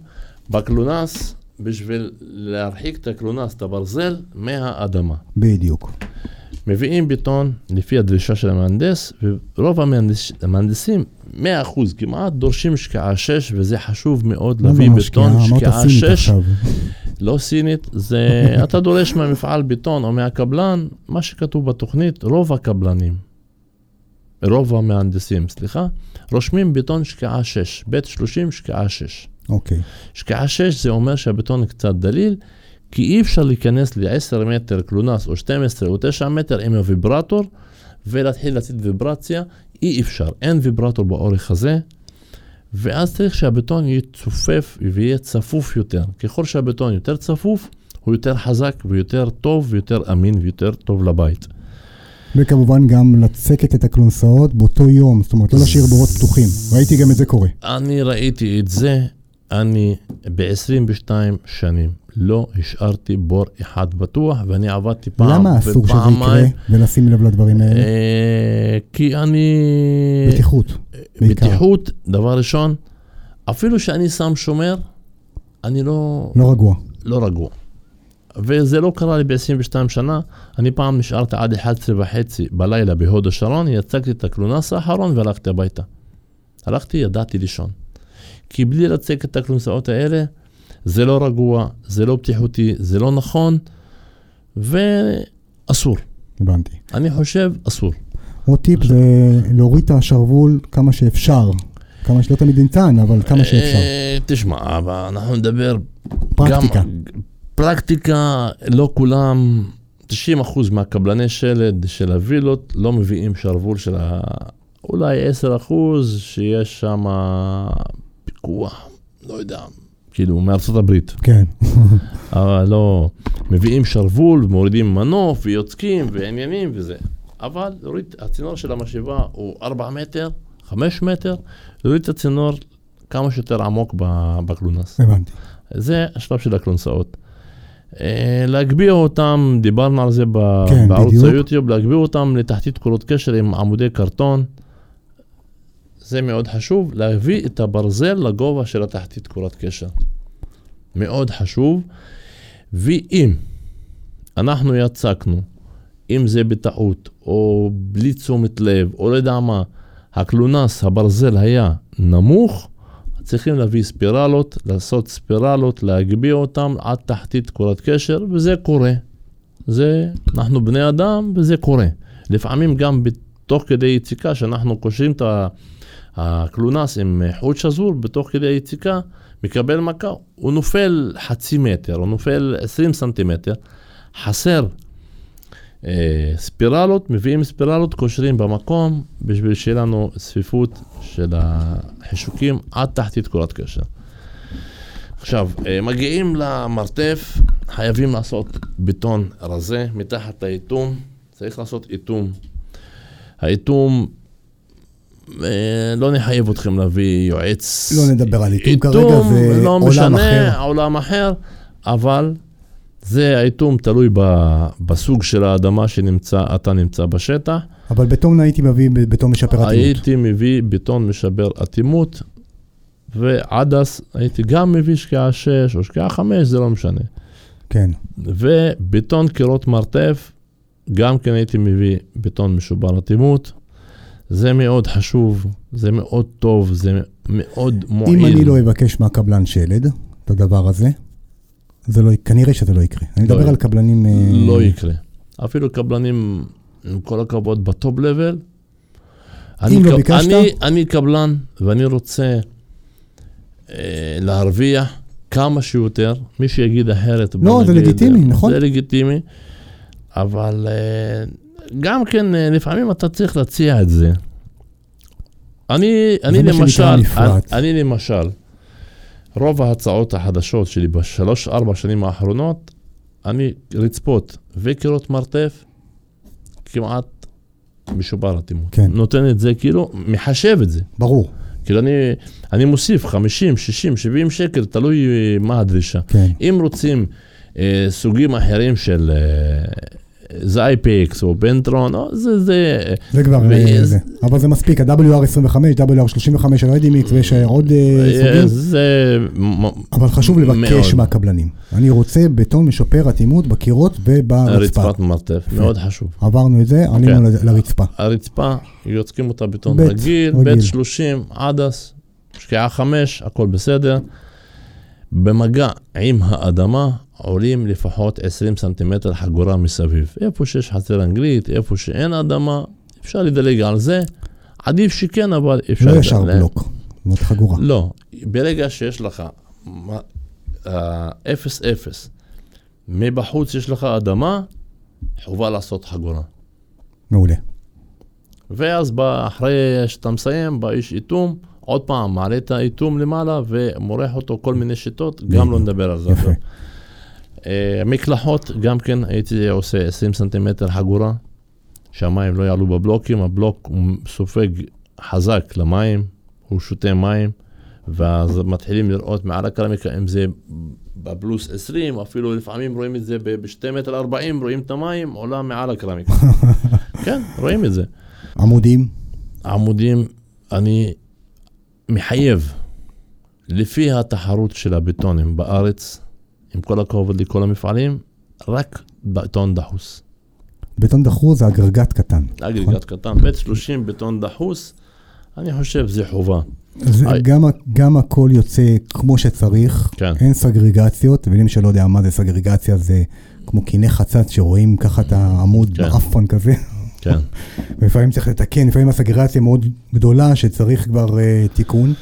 בקלונס בשביל להרחיק את הקלונס, את הברזל, מהאדמה. בדיוק. מביאים בטון לפי הדרישה של המהנדס, ורוב המהנדס, המהנדסים, 100% כמעט, דורשים שקיעה 6, וזה חשוב מאוד זה להביא? בטון שקיעה סינית 6. עכשיו. לא סינית, זה אתה דורש מהמפעל בטון או מהקבלן, מה שכתוב בתוכנית, רוב הקבלנים, רוב המהנדסים, סליחה, רושמים בטון שקיעה 6, בית 30 שקיעה 6. אוקיי. שקיעה 6 זה אומר שהבטון קצת דליל, כי אי אפשר להיכנס ל-10 מטר קלונס או 12 או 9 מטר עם הוויברטור ולהתחיל לתת ויברציה, אי אפשר, אין ויברטור באורך הזה, ואז צריך שהבטון יצופף ויהיה צפוף יותר. ככל שהבטון יותר צפוף, הוא יותר חזק ויותר טוב ויותר אמין ויותר טוב לבית. וכמובן גם לצקת את הכלונסאות באותו יום, זאת אומרת לא להשאיר בורות פתוחים. ראיתי גם את זה קורה. אני ראיתי את זה, אני ב-22 שנים לא השארתי בור אחד בטוח, ואני עבדתי פעם למה אסור שזה יקרה ופעמיים. ולשים לב לדברים האלה? אה, כי אני... בטיחות. בעיקר. בטיחות, דבר ראשון, אפילו שאני שם שומר, אני לא, לא רגוע. לא רגוע. וזה לא קרה לי ב-22 שנה, אני פעם נשארתי עד 11 וחצי בלילה בהוד השרון, יצגתי את הקלונס האחרון והלכתי הביתה. הלכתי, ידעתי לישון. כי בלי לצק את הקלונסאות האלה, זה לא רגוע, זה לא בטיחותי, זה לא נכון, ואסור. הבנתי. אני חושב, אסור. עוד טיפ זה להוריד את השרוול כמה שאפשר. כמה שלא תמיד ניתן, אבל כמה שאפשר. אה, תשמע, אבל אנחנו נדבר פרקטיקה. גם, פרקטיקה, לא כולם, 90% מהקבלני שלד של הווילות לא מביאים שרוול של ה... אולי 10% שיש שם פיקוח, לא יודע, כאילו מארצות הברית. כן. אבל לא, מביאים שרוול, מורידים מנוף ויוצקים ועניינים וזה. אבל להוריד, הצינור של המשאבה הוא 4 מטר, 5 מטר, להוריד את הצינור כמה שיותר עמוק בקלונס. הבנתי. זה השלב של הכלונסאות. אה, להגביה אותם, דיברנו על זה ב- כן, בערוץ בדיוק. היוטיוב, להגביה אותם לתחתית קורות קשר עם עמודי קרטון. זה מאוד חשוב, להביא את הברזל לגובה של התחתית קורת קשר. מאוד חשוב. ואם אנחנו יצקנו, אם זה בטעות, או בלי תשומת לב, או לא יודע מה, הקלונס, הברזל היה נמוך, צריכים להביא ספירלות, לעשות ספירלות, להגביה אותם עד תחתית קורת קשר, וזה קורה. זה, אנחנו בני אדם, וזה קורה. לפעמים גם בתוך כדי יציקה, שאנחנו קושרים את הקלונס עם חוט שזור, בתוך כדי היציקה, מקבל מכה, הוא נופל חצי מטר, הוא נופל 20 סנטימטר, חסר ספירלות, מביאים ספירלות, קושרים במקום, בשביל שיהיה לנו צפיפות של החישוקים עד תחתית קורת קשר. עכשיו, אה, מגיעים למרתף, חייבים לעשות בטון רזה מתחת לאיתום, צריך לעשות איתום. האיתום, אה, לא נחייב אתכם להביא יועץ. לא נדבר על איתום כרגע, זה לא עולם משנה, אחר. עולם אחר, אבל זה האיתום תלוי ב, בסוג של האדמה שאתה נמצא בשטח. אבל בטון הייתי מביא בטון משפר אטימות. הייתי מביא בטון משבר אטימות, ועדס הייתי גם מביא שקיעה 6 או שקיעה 5, זה לא משנה. כן. ובטון קירות מרתף, גם כן הייתי מביא בטון משובר אטימות. זה מאוד חשוב, זה מאוד טוב, זה מאוד מועיל. אם אני לא אבקש מהקבלן שלד, את הדבר הזה, זה לא, כנראה שזה לא יקרה. אני מדבר יקרה. על קבלנים... אה, לא יקרה. אפילו קבלנים, עם כל הכבוד, בטופ לבל. אני, לא ביקשת? אני, אני קבלן, ואני רוצה אה, להרוויח כמה שיותר. מי שיגיד אחרת, לא, זה לגיטימי, נכון. זה לגיטימי, אבל אה, גם כן, לפעמים אתה צריך להציע את זה. אני, אני למשל. אני, אני למשל, רוב ההצעות החדשות שלי בשלוש-ארבע שנים האחרונות, אני רצפות וקירות מרתף, כמעט משובר אטימות. כן. נותן את זה כאילו, מחשב את זה. ברור, כאילו אני, אני מוסיף 50, 60, 70 שקל, תלוי אה, מה הדרישה. כן. אם רוצים אה, סוגים אחרים של אה, זייפקס או בנטרון, או, זה, זה, זה כבר... ו- זה. אבל זה מספיק, ה-WR25, WR35 של רדימיקס, ויש עוד אה, אה, סוגים. זה אבל חשוב לבקש. מהקבלנים. אני רוצה בטון משפר אטימות בקירות וברצפה. רצפת מרתף, מאוד חשוב. עברנו את זה, עלינו כן. ל- לרצפה. הרצפה, יוצקים אותה בטון בית, רגיל, רגיל. בית 30, עדס, שקיעה 5, הכל בסדר. במגע עם האדמה עולים לפחות 20 סנטימטר חגורה מסביב. איפה שיש חצר אנגלית, איפה שאין אדמה, אפשר לדלג על זה. עדיף שכן, אבל אפשר... לא ישר. בלוק, זאת חגורה. לא, ברגע שיש לך מה- אה, 0-0, מבחוץ יש לך אדמה, חובה לעשות חגורה. מעולה. ואז בא, אחרי שאתה מסיים, בא איש איתום, עוד פעם, מעלה את האיתום למעלה ומורח אותו כל מיני שיטות, גם לא נדבר על זה יפה. מקלחות, גם כן הייתי עושה 20 סנטימטר חגורה, שהמים לא יעלו בבלוקים, הבלוק הוא סופג חזק למים, הוא שותה מים, ואז מתחילים לראות מעל הקרמיקה, אם זה בפלוס 20, אפילו לפעמים רואים את זה ב-2 מטר 40, רואים את המים, עולה מעל הקרמיקה. כן, רואים את זה. עמודים, עמודים, אני מחייב, לפי התחרות של הבטונים בארץ, עם כל הכבוד לכל המפעלים, רק בטון דחוס. בטון דחור זה אגרגט קטן. נכון? אגרגט קטן, בית 30 בטון דחוס, אני חושב זה חובה. זה היי. גם, גם הכל יוצא כמו שצריך, כן. אין סגרגציות, ומי שלא יודע מה זה סגרגציה, זה כמו קיני חצץ שרואים ככה את העמוד כן. באפון כזה, כן, ולפעמים צריך לתקן, לפעמים הסגרגציה מאוד גדולה שצריך כבר uh, תיקון.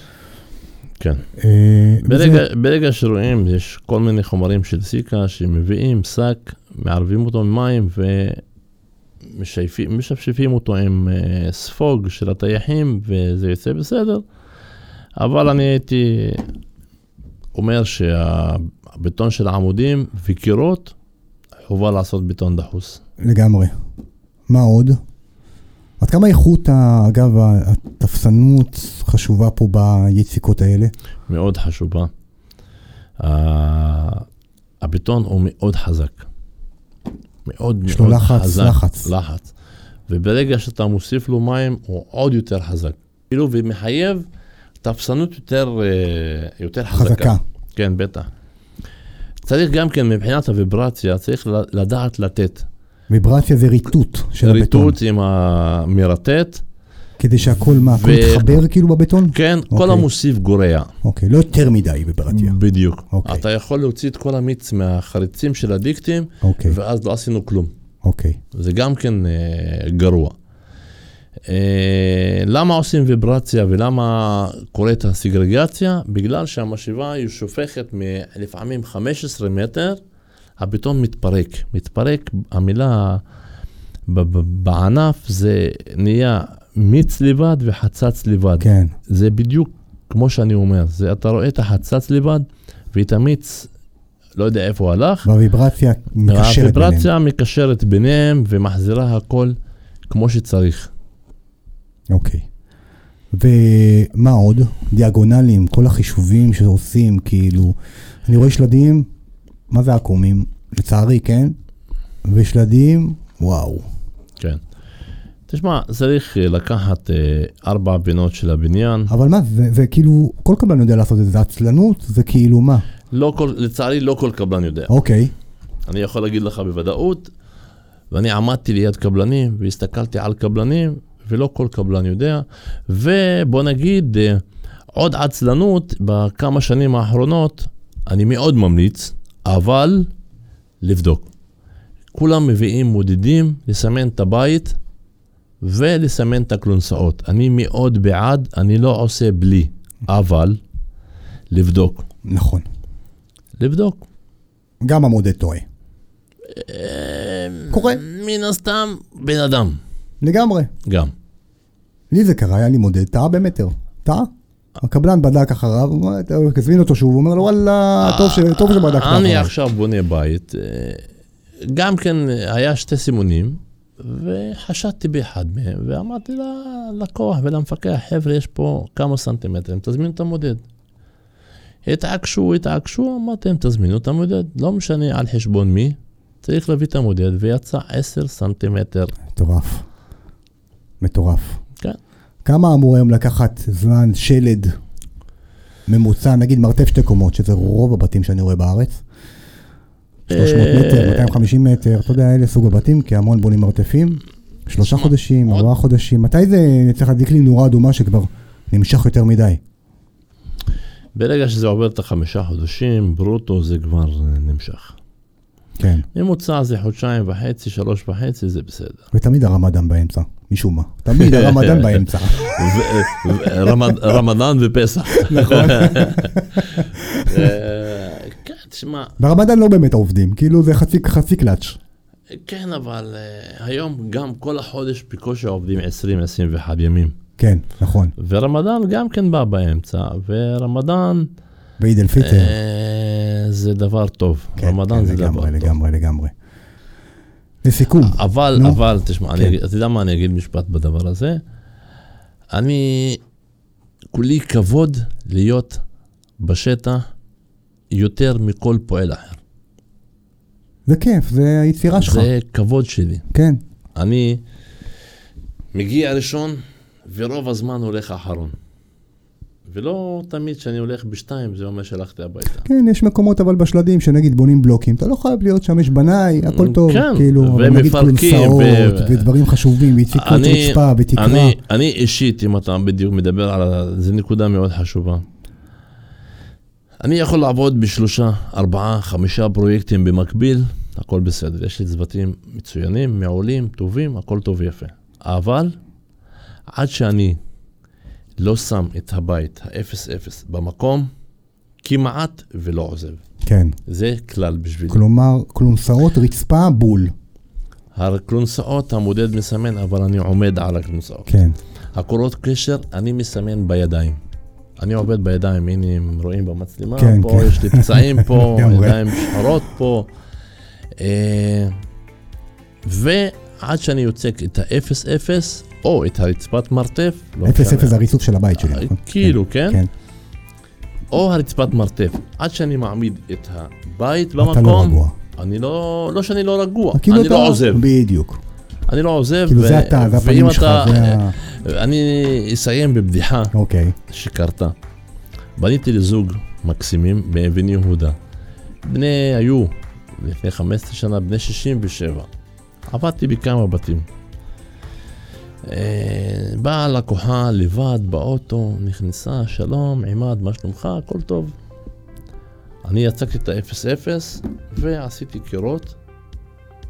כן. אה, ברגע, וזה- ברגע שרואים, יש כל מיני חומרים של סיקה שמביאים שק, מערבים אותו במים ומשפשפים משפשפים אותו עם אה, ספוג של הטייחים וזה יוצא בסדר. אבל אני הייתי אומר שהבטון של העמודים וקירות, חובה לעשות בטון דחוס. לגמרי. מה עוד? עד כמה איכות, אגב, התפסנות חשובה פה ביציקות האלה? מאוד חשובה. הבטון הוא מאוד חזק. מאוד יש לו מאוד לחץ, חזק. לחץ. לחץ. וברגע שאתה מוסיף לו מים, הוא עוד יותר חזק. כאילו, ומחייב תפסנות יותר, אה, יותר חזקה. חזקה. כן, בטח. צריך גם כן, מבחינת הוויברציה, צריך לדעת לתת. ויברציה זה ריטוט של הבטון. ריטוט עם המרטט, כדי שהכל, מה, הכל יתחבר כאילו בבטון? כן, כל אוקיי. המוסיף גורע. אוקיי, לא יותר מדי ויברציה. בדיוק. אוקיי. אתה יכול להוציא את כל המיץ מהחריצים של הדיקטים, אוקיי, ואז לא עשינו כלום. אוקיי. זה גם כן אה, גרוע. אה, למה עושים ויברציה ולמה קורית הסגרגציה? בגלל שהמשאבה היא שופכת מ- לפעמים 15 מטר, הבטון מתפרק. מתפרק, המילה בענף זה נהיה מיץ לבד וחצץ לבד. כן, זה בדיוק כמו שאני אומר, זה, אתה רואה את החצץ לבד ואת המיץ, לא יודע איפה הוא הלך, והוויברציה מקשרת ביניהם. הוויברציה מקשרת ביניהם ומחזירה הכל כמו שצריך. אוקיי. ומה עוד? דיאגונלים, כל החישובים שעושים, כאילו, אני רואה שלדים, מה זה עקומים? לצערי, כן? ושלדים, וואו. כן. תשמע, צריך אה, לקחת אה, ארבע פינות של הבניין. אבל מה, זה, זה כאילו, כל קבלן יודע לעשות את זה, זה עצלנות? זה כאילו מה? לא כל, לצערי, לא כל קבלן יודע. אוקיי, אני יכול להגיד לך בוודאות, ואני עמדתי ליד קבלנים והסתכלתי על קבלנים, ולא כל קבלן יודע. ובוא נגיד, אה, עוד עצלנות בכמה שנים האחרונות, אני מאוד ממליץ, אבל לבדוק. כולם מביאים מודדים לסמן את הבית ולסמן את הכלונסאות. אני מאוד בעד, אני לא עושה בלי, אבל לבדוק. נכון. לבדוק. גם המודד טועה. קורה. מן הסתם, בן אדם. לגמרי. גם. לי זה קרה, היה לי מודד, טעה במטר. טעה? הקבלן בדק אחריו, הזמין אותו שוב, הוא אומר לו, וואלה, טוב טוב שבדקת אני אחריו. עכשיו בונה בית, אה, גם כן היה שתי סימונים, וחשדתי באחד מהם, ואמרתי ללקוח ולמפקח, חבר'ה, יש פה כמה סנטימטרים, תזמינו את המודד. התעקשו, התעקשו, אמרתם, תזמינו את המודד, לא משנה על חשבון מי, צריך להביא את המודד, ויצא 10 סנטימטר. מטורף. מטורף. כמה אמור היום לקחת זמן שלד ממוצע, נגיד מרתף שתי קומות, שזה רוב הבתים שאני רואה בארץ? 300 אה, מטר, 250 מטר, אתה יודע, אלה סוג הבתים, כי המון בונים מרתפים. שלושה חודשים, ארבעה חודשים, מתי זה צריך להדליק לי נורה אדומה שכבר נמשך יותר מדי? ברגע שזה עובר את החמישה חודשים, ברוטו זה כבר נמשך. כן. ממוצע זה חודשיים וחצי, שלוש וחצי, זה בסדר. ותמיד הרמדאן באמצע, משום מה. תמיד הרמדאן באמצע. רמדאן ופסח. נכון. אה, כן, תשמע, ברמדאן לא באמת עובדים, כאילו זה חצי, קלאץ'. כן, אבל אה, היום גם כל החודש בקושי עובדים 20-21 ימים. כן, נכון. ורמדאן גם כן בא באמצע, ורמדאן בעיד אל פיטר. אה, זה דבר טוב. כן, רמדאן כן, זה דבר לגמרי, טוב. לגמרי, לגמרי. לסיכום, אבל, נו. אבל, תשמע, אני כן. אגיד- אתה יודע מה אני אגיד משפט בדבר הזה? אני, כולי כבוד להיות בשטח יותר מכל פועל אחר. זה כיף, זה היצירה שלך. זה כבוד שלי. כן, אני מגיע ראשון, ורוב הזמן הולך אחרון. ולא תמיד כשאני הולך בשתיים, זה אומר שהלכתי הביתה. כן, יש מקומות אבל בשלדים שנגיד בונים בלוקים, אתה לא חייב להיות שם, יש בנאי, הכל טוב, כן, כאילו, אבל נגיד כלונסאות, ו- ודברים חשובים, ויציקות רצפה, ותקרה. אני, אני אישית, אם אתה בדיוק מדבר על ה... זו נקודה מאוד חשובה. אני יכול לעבוד בשלושה, ארבעה, חמישה פרויקטים במקביל, הכל בסדר. יש לי צוותים מצוינים, מעולים, טובים, הכל טוב ויפה. אבל עד שאני לא שם את הבית ה-0-0 במקום, כמעט ולא עוזב. כן, זה כלל בשבילי. כלומר, כלונסאות רצפה בול. הכלונסאות המודד מסמן, אבל אני עומד על הכלונסאות. כן, הקורות קשר, אני מסמן בידיים. אני עובד בידיים, הנה הם רואים במצלמה, כן, פה כן. יש לי פצעים פה. ידיים שחורות פה. אה, ועד שאני יוצק את ה-0-0, או את הרצפת מרתף. לא אפס. אפס זה הריצוף של הבית שלי. אה, נכון? כאילו, כן? כן. או הרצפת מרתף. עד שאני מעמיד את הבית אתה לא במקום, רגוע. אני לא, לא שאני לא רגוע, כאילו אני לא עוזב. בדיוק. אני לא עוזב. כאילו זה אתה, זה הפנים שלך, זה ה... אני אסיים בבדיחה אוקיי. שקרתה. בניתי לזוג מקסימים באבן יהודה. בני היו לפני 15 שנה, בני 67. עבדתי בכמה בתים. אה, באה לקוחה לבד באוטו, נכנסה, שלום, עימאד, מה שלומך? הכל טוב. אני יצקתי את ה-0-0 ועשיתי קירות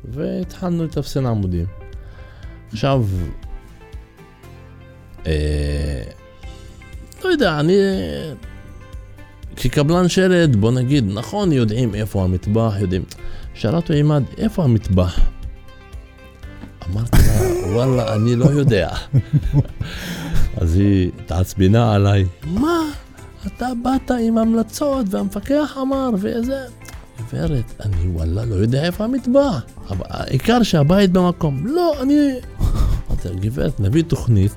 והתחלנו לתפסן עמודים. עכשיו, אה, לא יודע, אני כקבלן שלד, בוא נגיד, נכון, יודעים איפה המטבח, יודעים. שאלה אותו עימאד, איפה המטבח? אמרתי לה, וואלה, אני לא יודע. אז היא התעצבנה עליי, מה? אתה באת עם המלצות והמפקח אמר וזה... גברת, אני וואלה לא יודע איפה המטבח. אבל העיקר שהבית במקום. לא, אני... אמרתי לה, גברת, נביא תוכנית.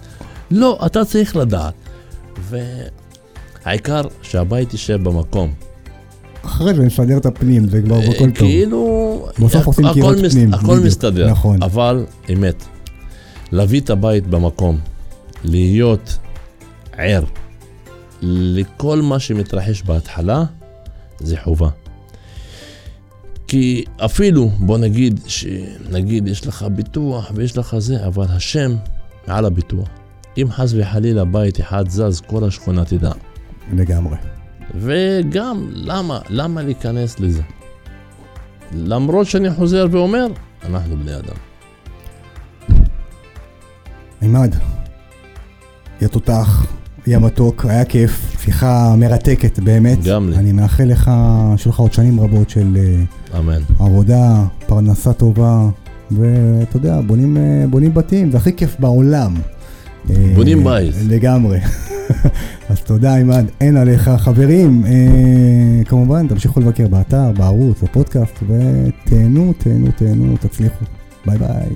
לא, אתה צריך לדעת. והעיקר שהבית יישב במקום. אחרי זה נסדר את הפנים, זה כבר אה, הכל טוב. כאילו, בסוף עושים קירות מס- פנים, הכל בדיוק, מסתדר, נכון. אבל אמת, להביא את הבית במקום, להיות ער לכל מה שמתרחש בהתחלה, זה חובה. כי אפילו, בוא נגיד, שנגיד יש לך ביטוח ויש לך זה, אבל השם מעל הביטוח. אם חס וחלילה בית אחד זז, כל השכונה תדע. לגמרי. וגם, למה? למה להיכנס לזה? למרות שאני חוזר ואומר, אנחנו בני אדם. עימאד, יא תותח, יא מתוק, היה כיף, שיחה מרתקת באמת. גם לי. אני מאחל לך, שיהיו לך עוד שנים רבות של אה, אמן. עבודה, פרנסה טובה, ואתה יודע, בונים, אה, בונים בתים, זה הכי כיף בעולם. אה, בונים בית. לגמרי. אז תודה, עימאד, אין עליך. חברים, אה, כמובן, תמשיכו לבקר באתר, בערוץ, בפודקאסט, ותהנו, תהנו, תהנו, תצליחו. ביי ביי.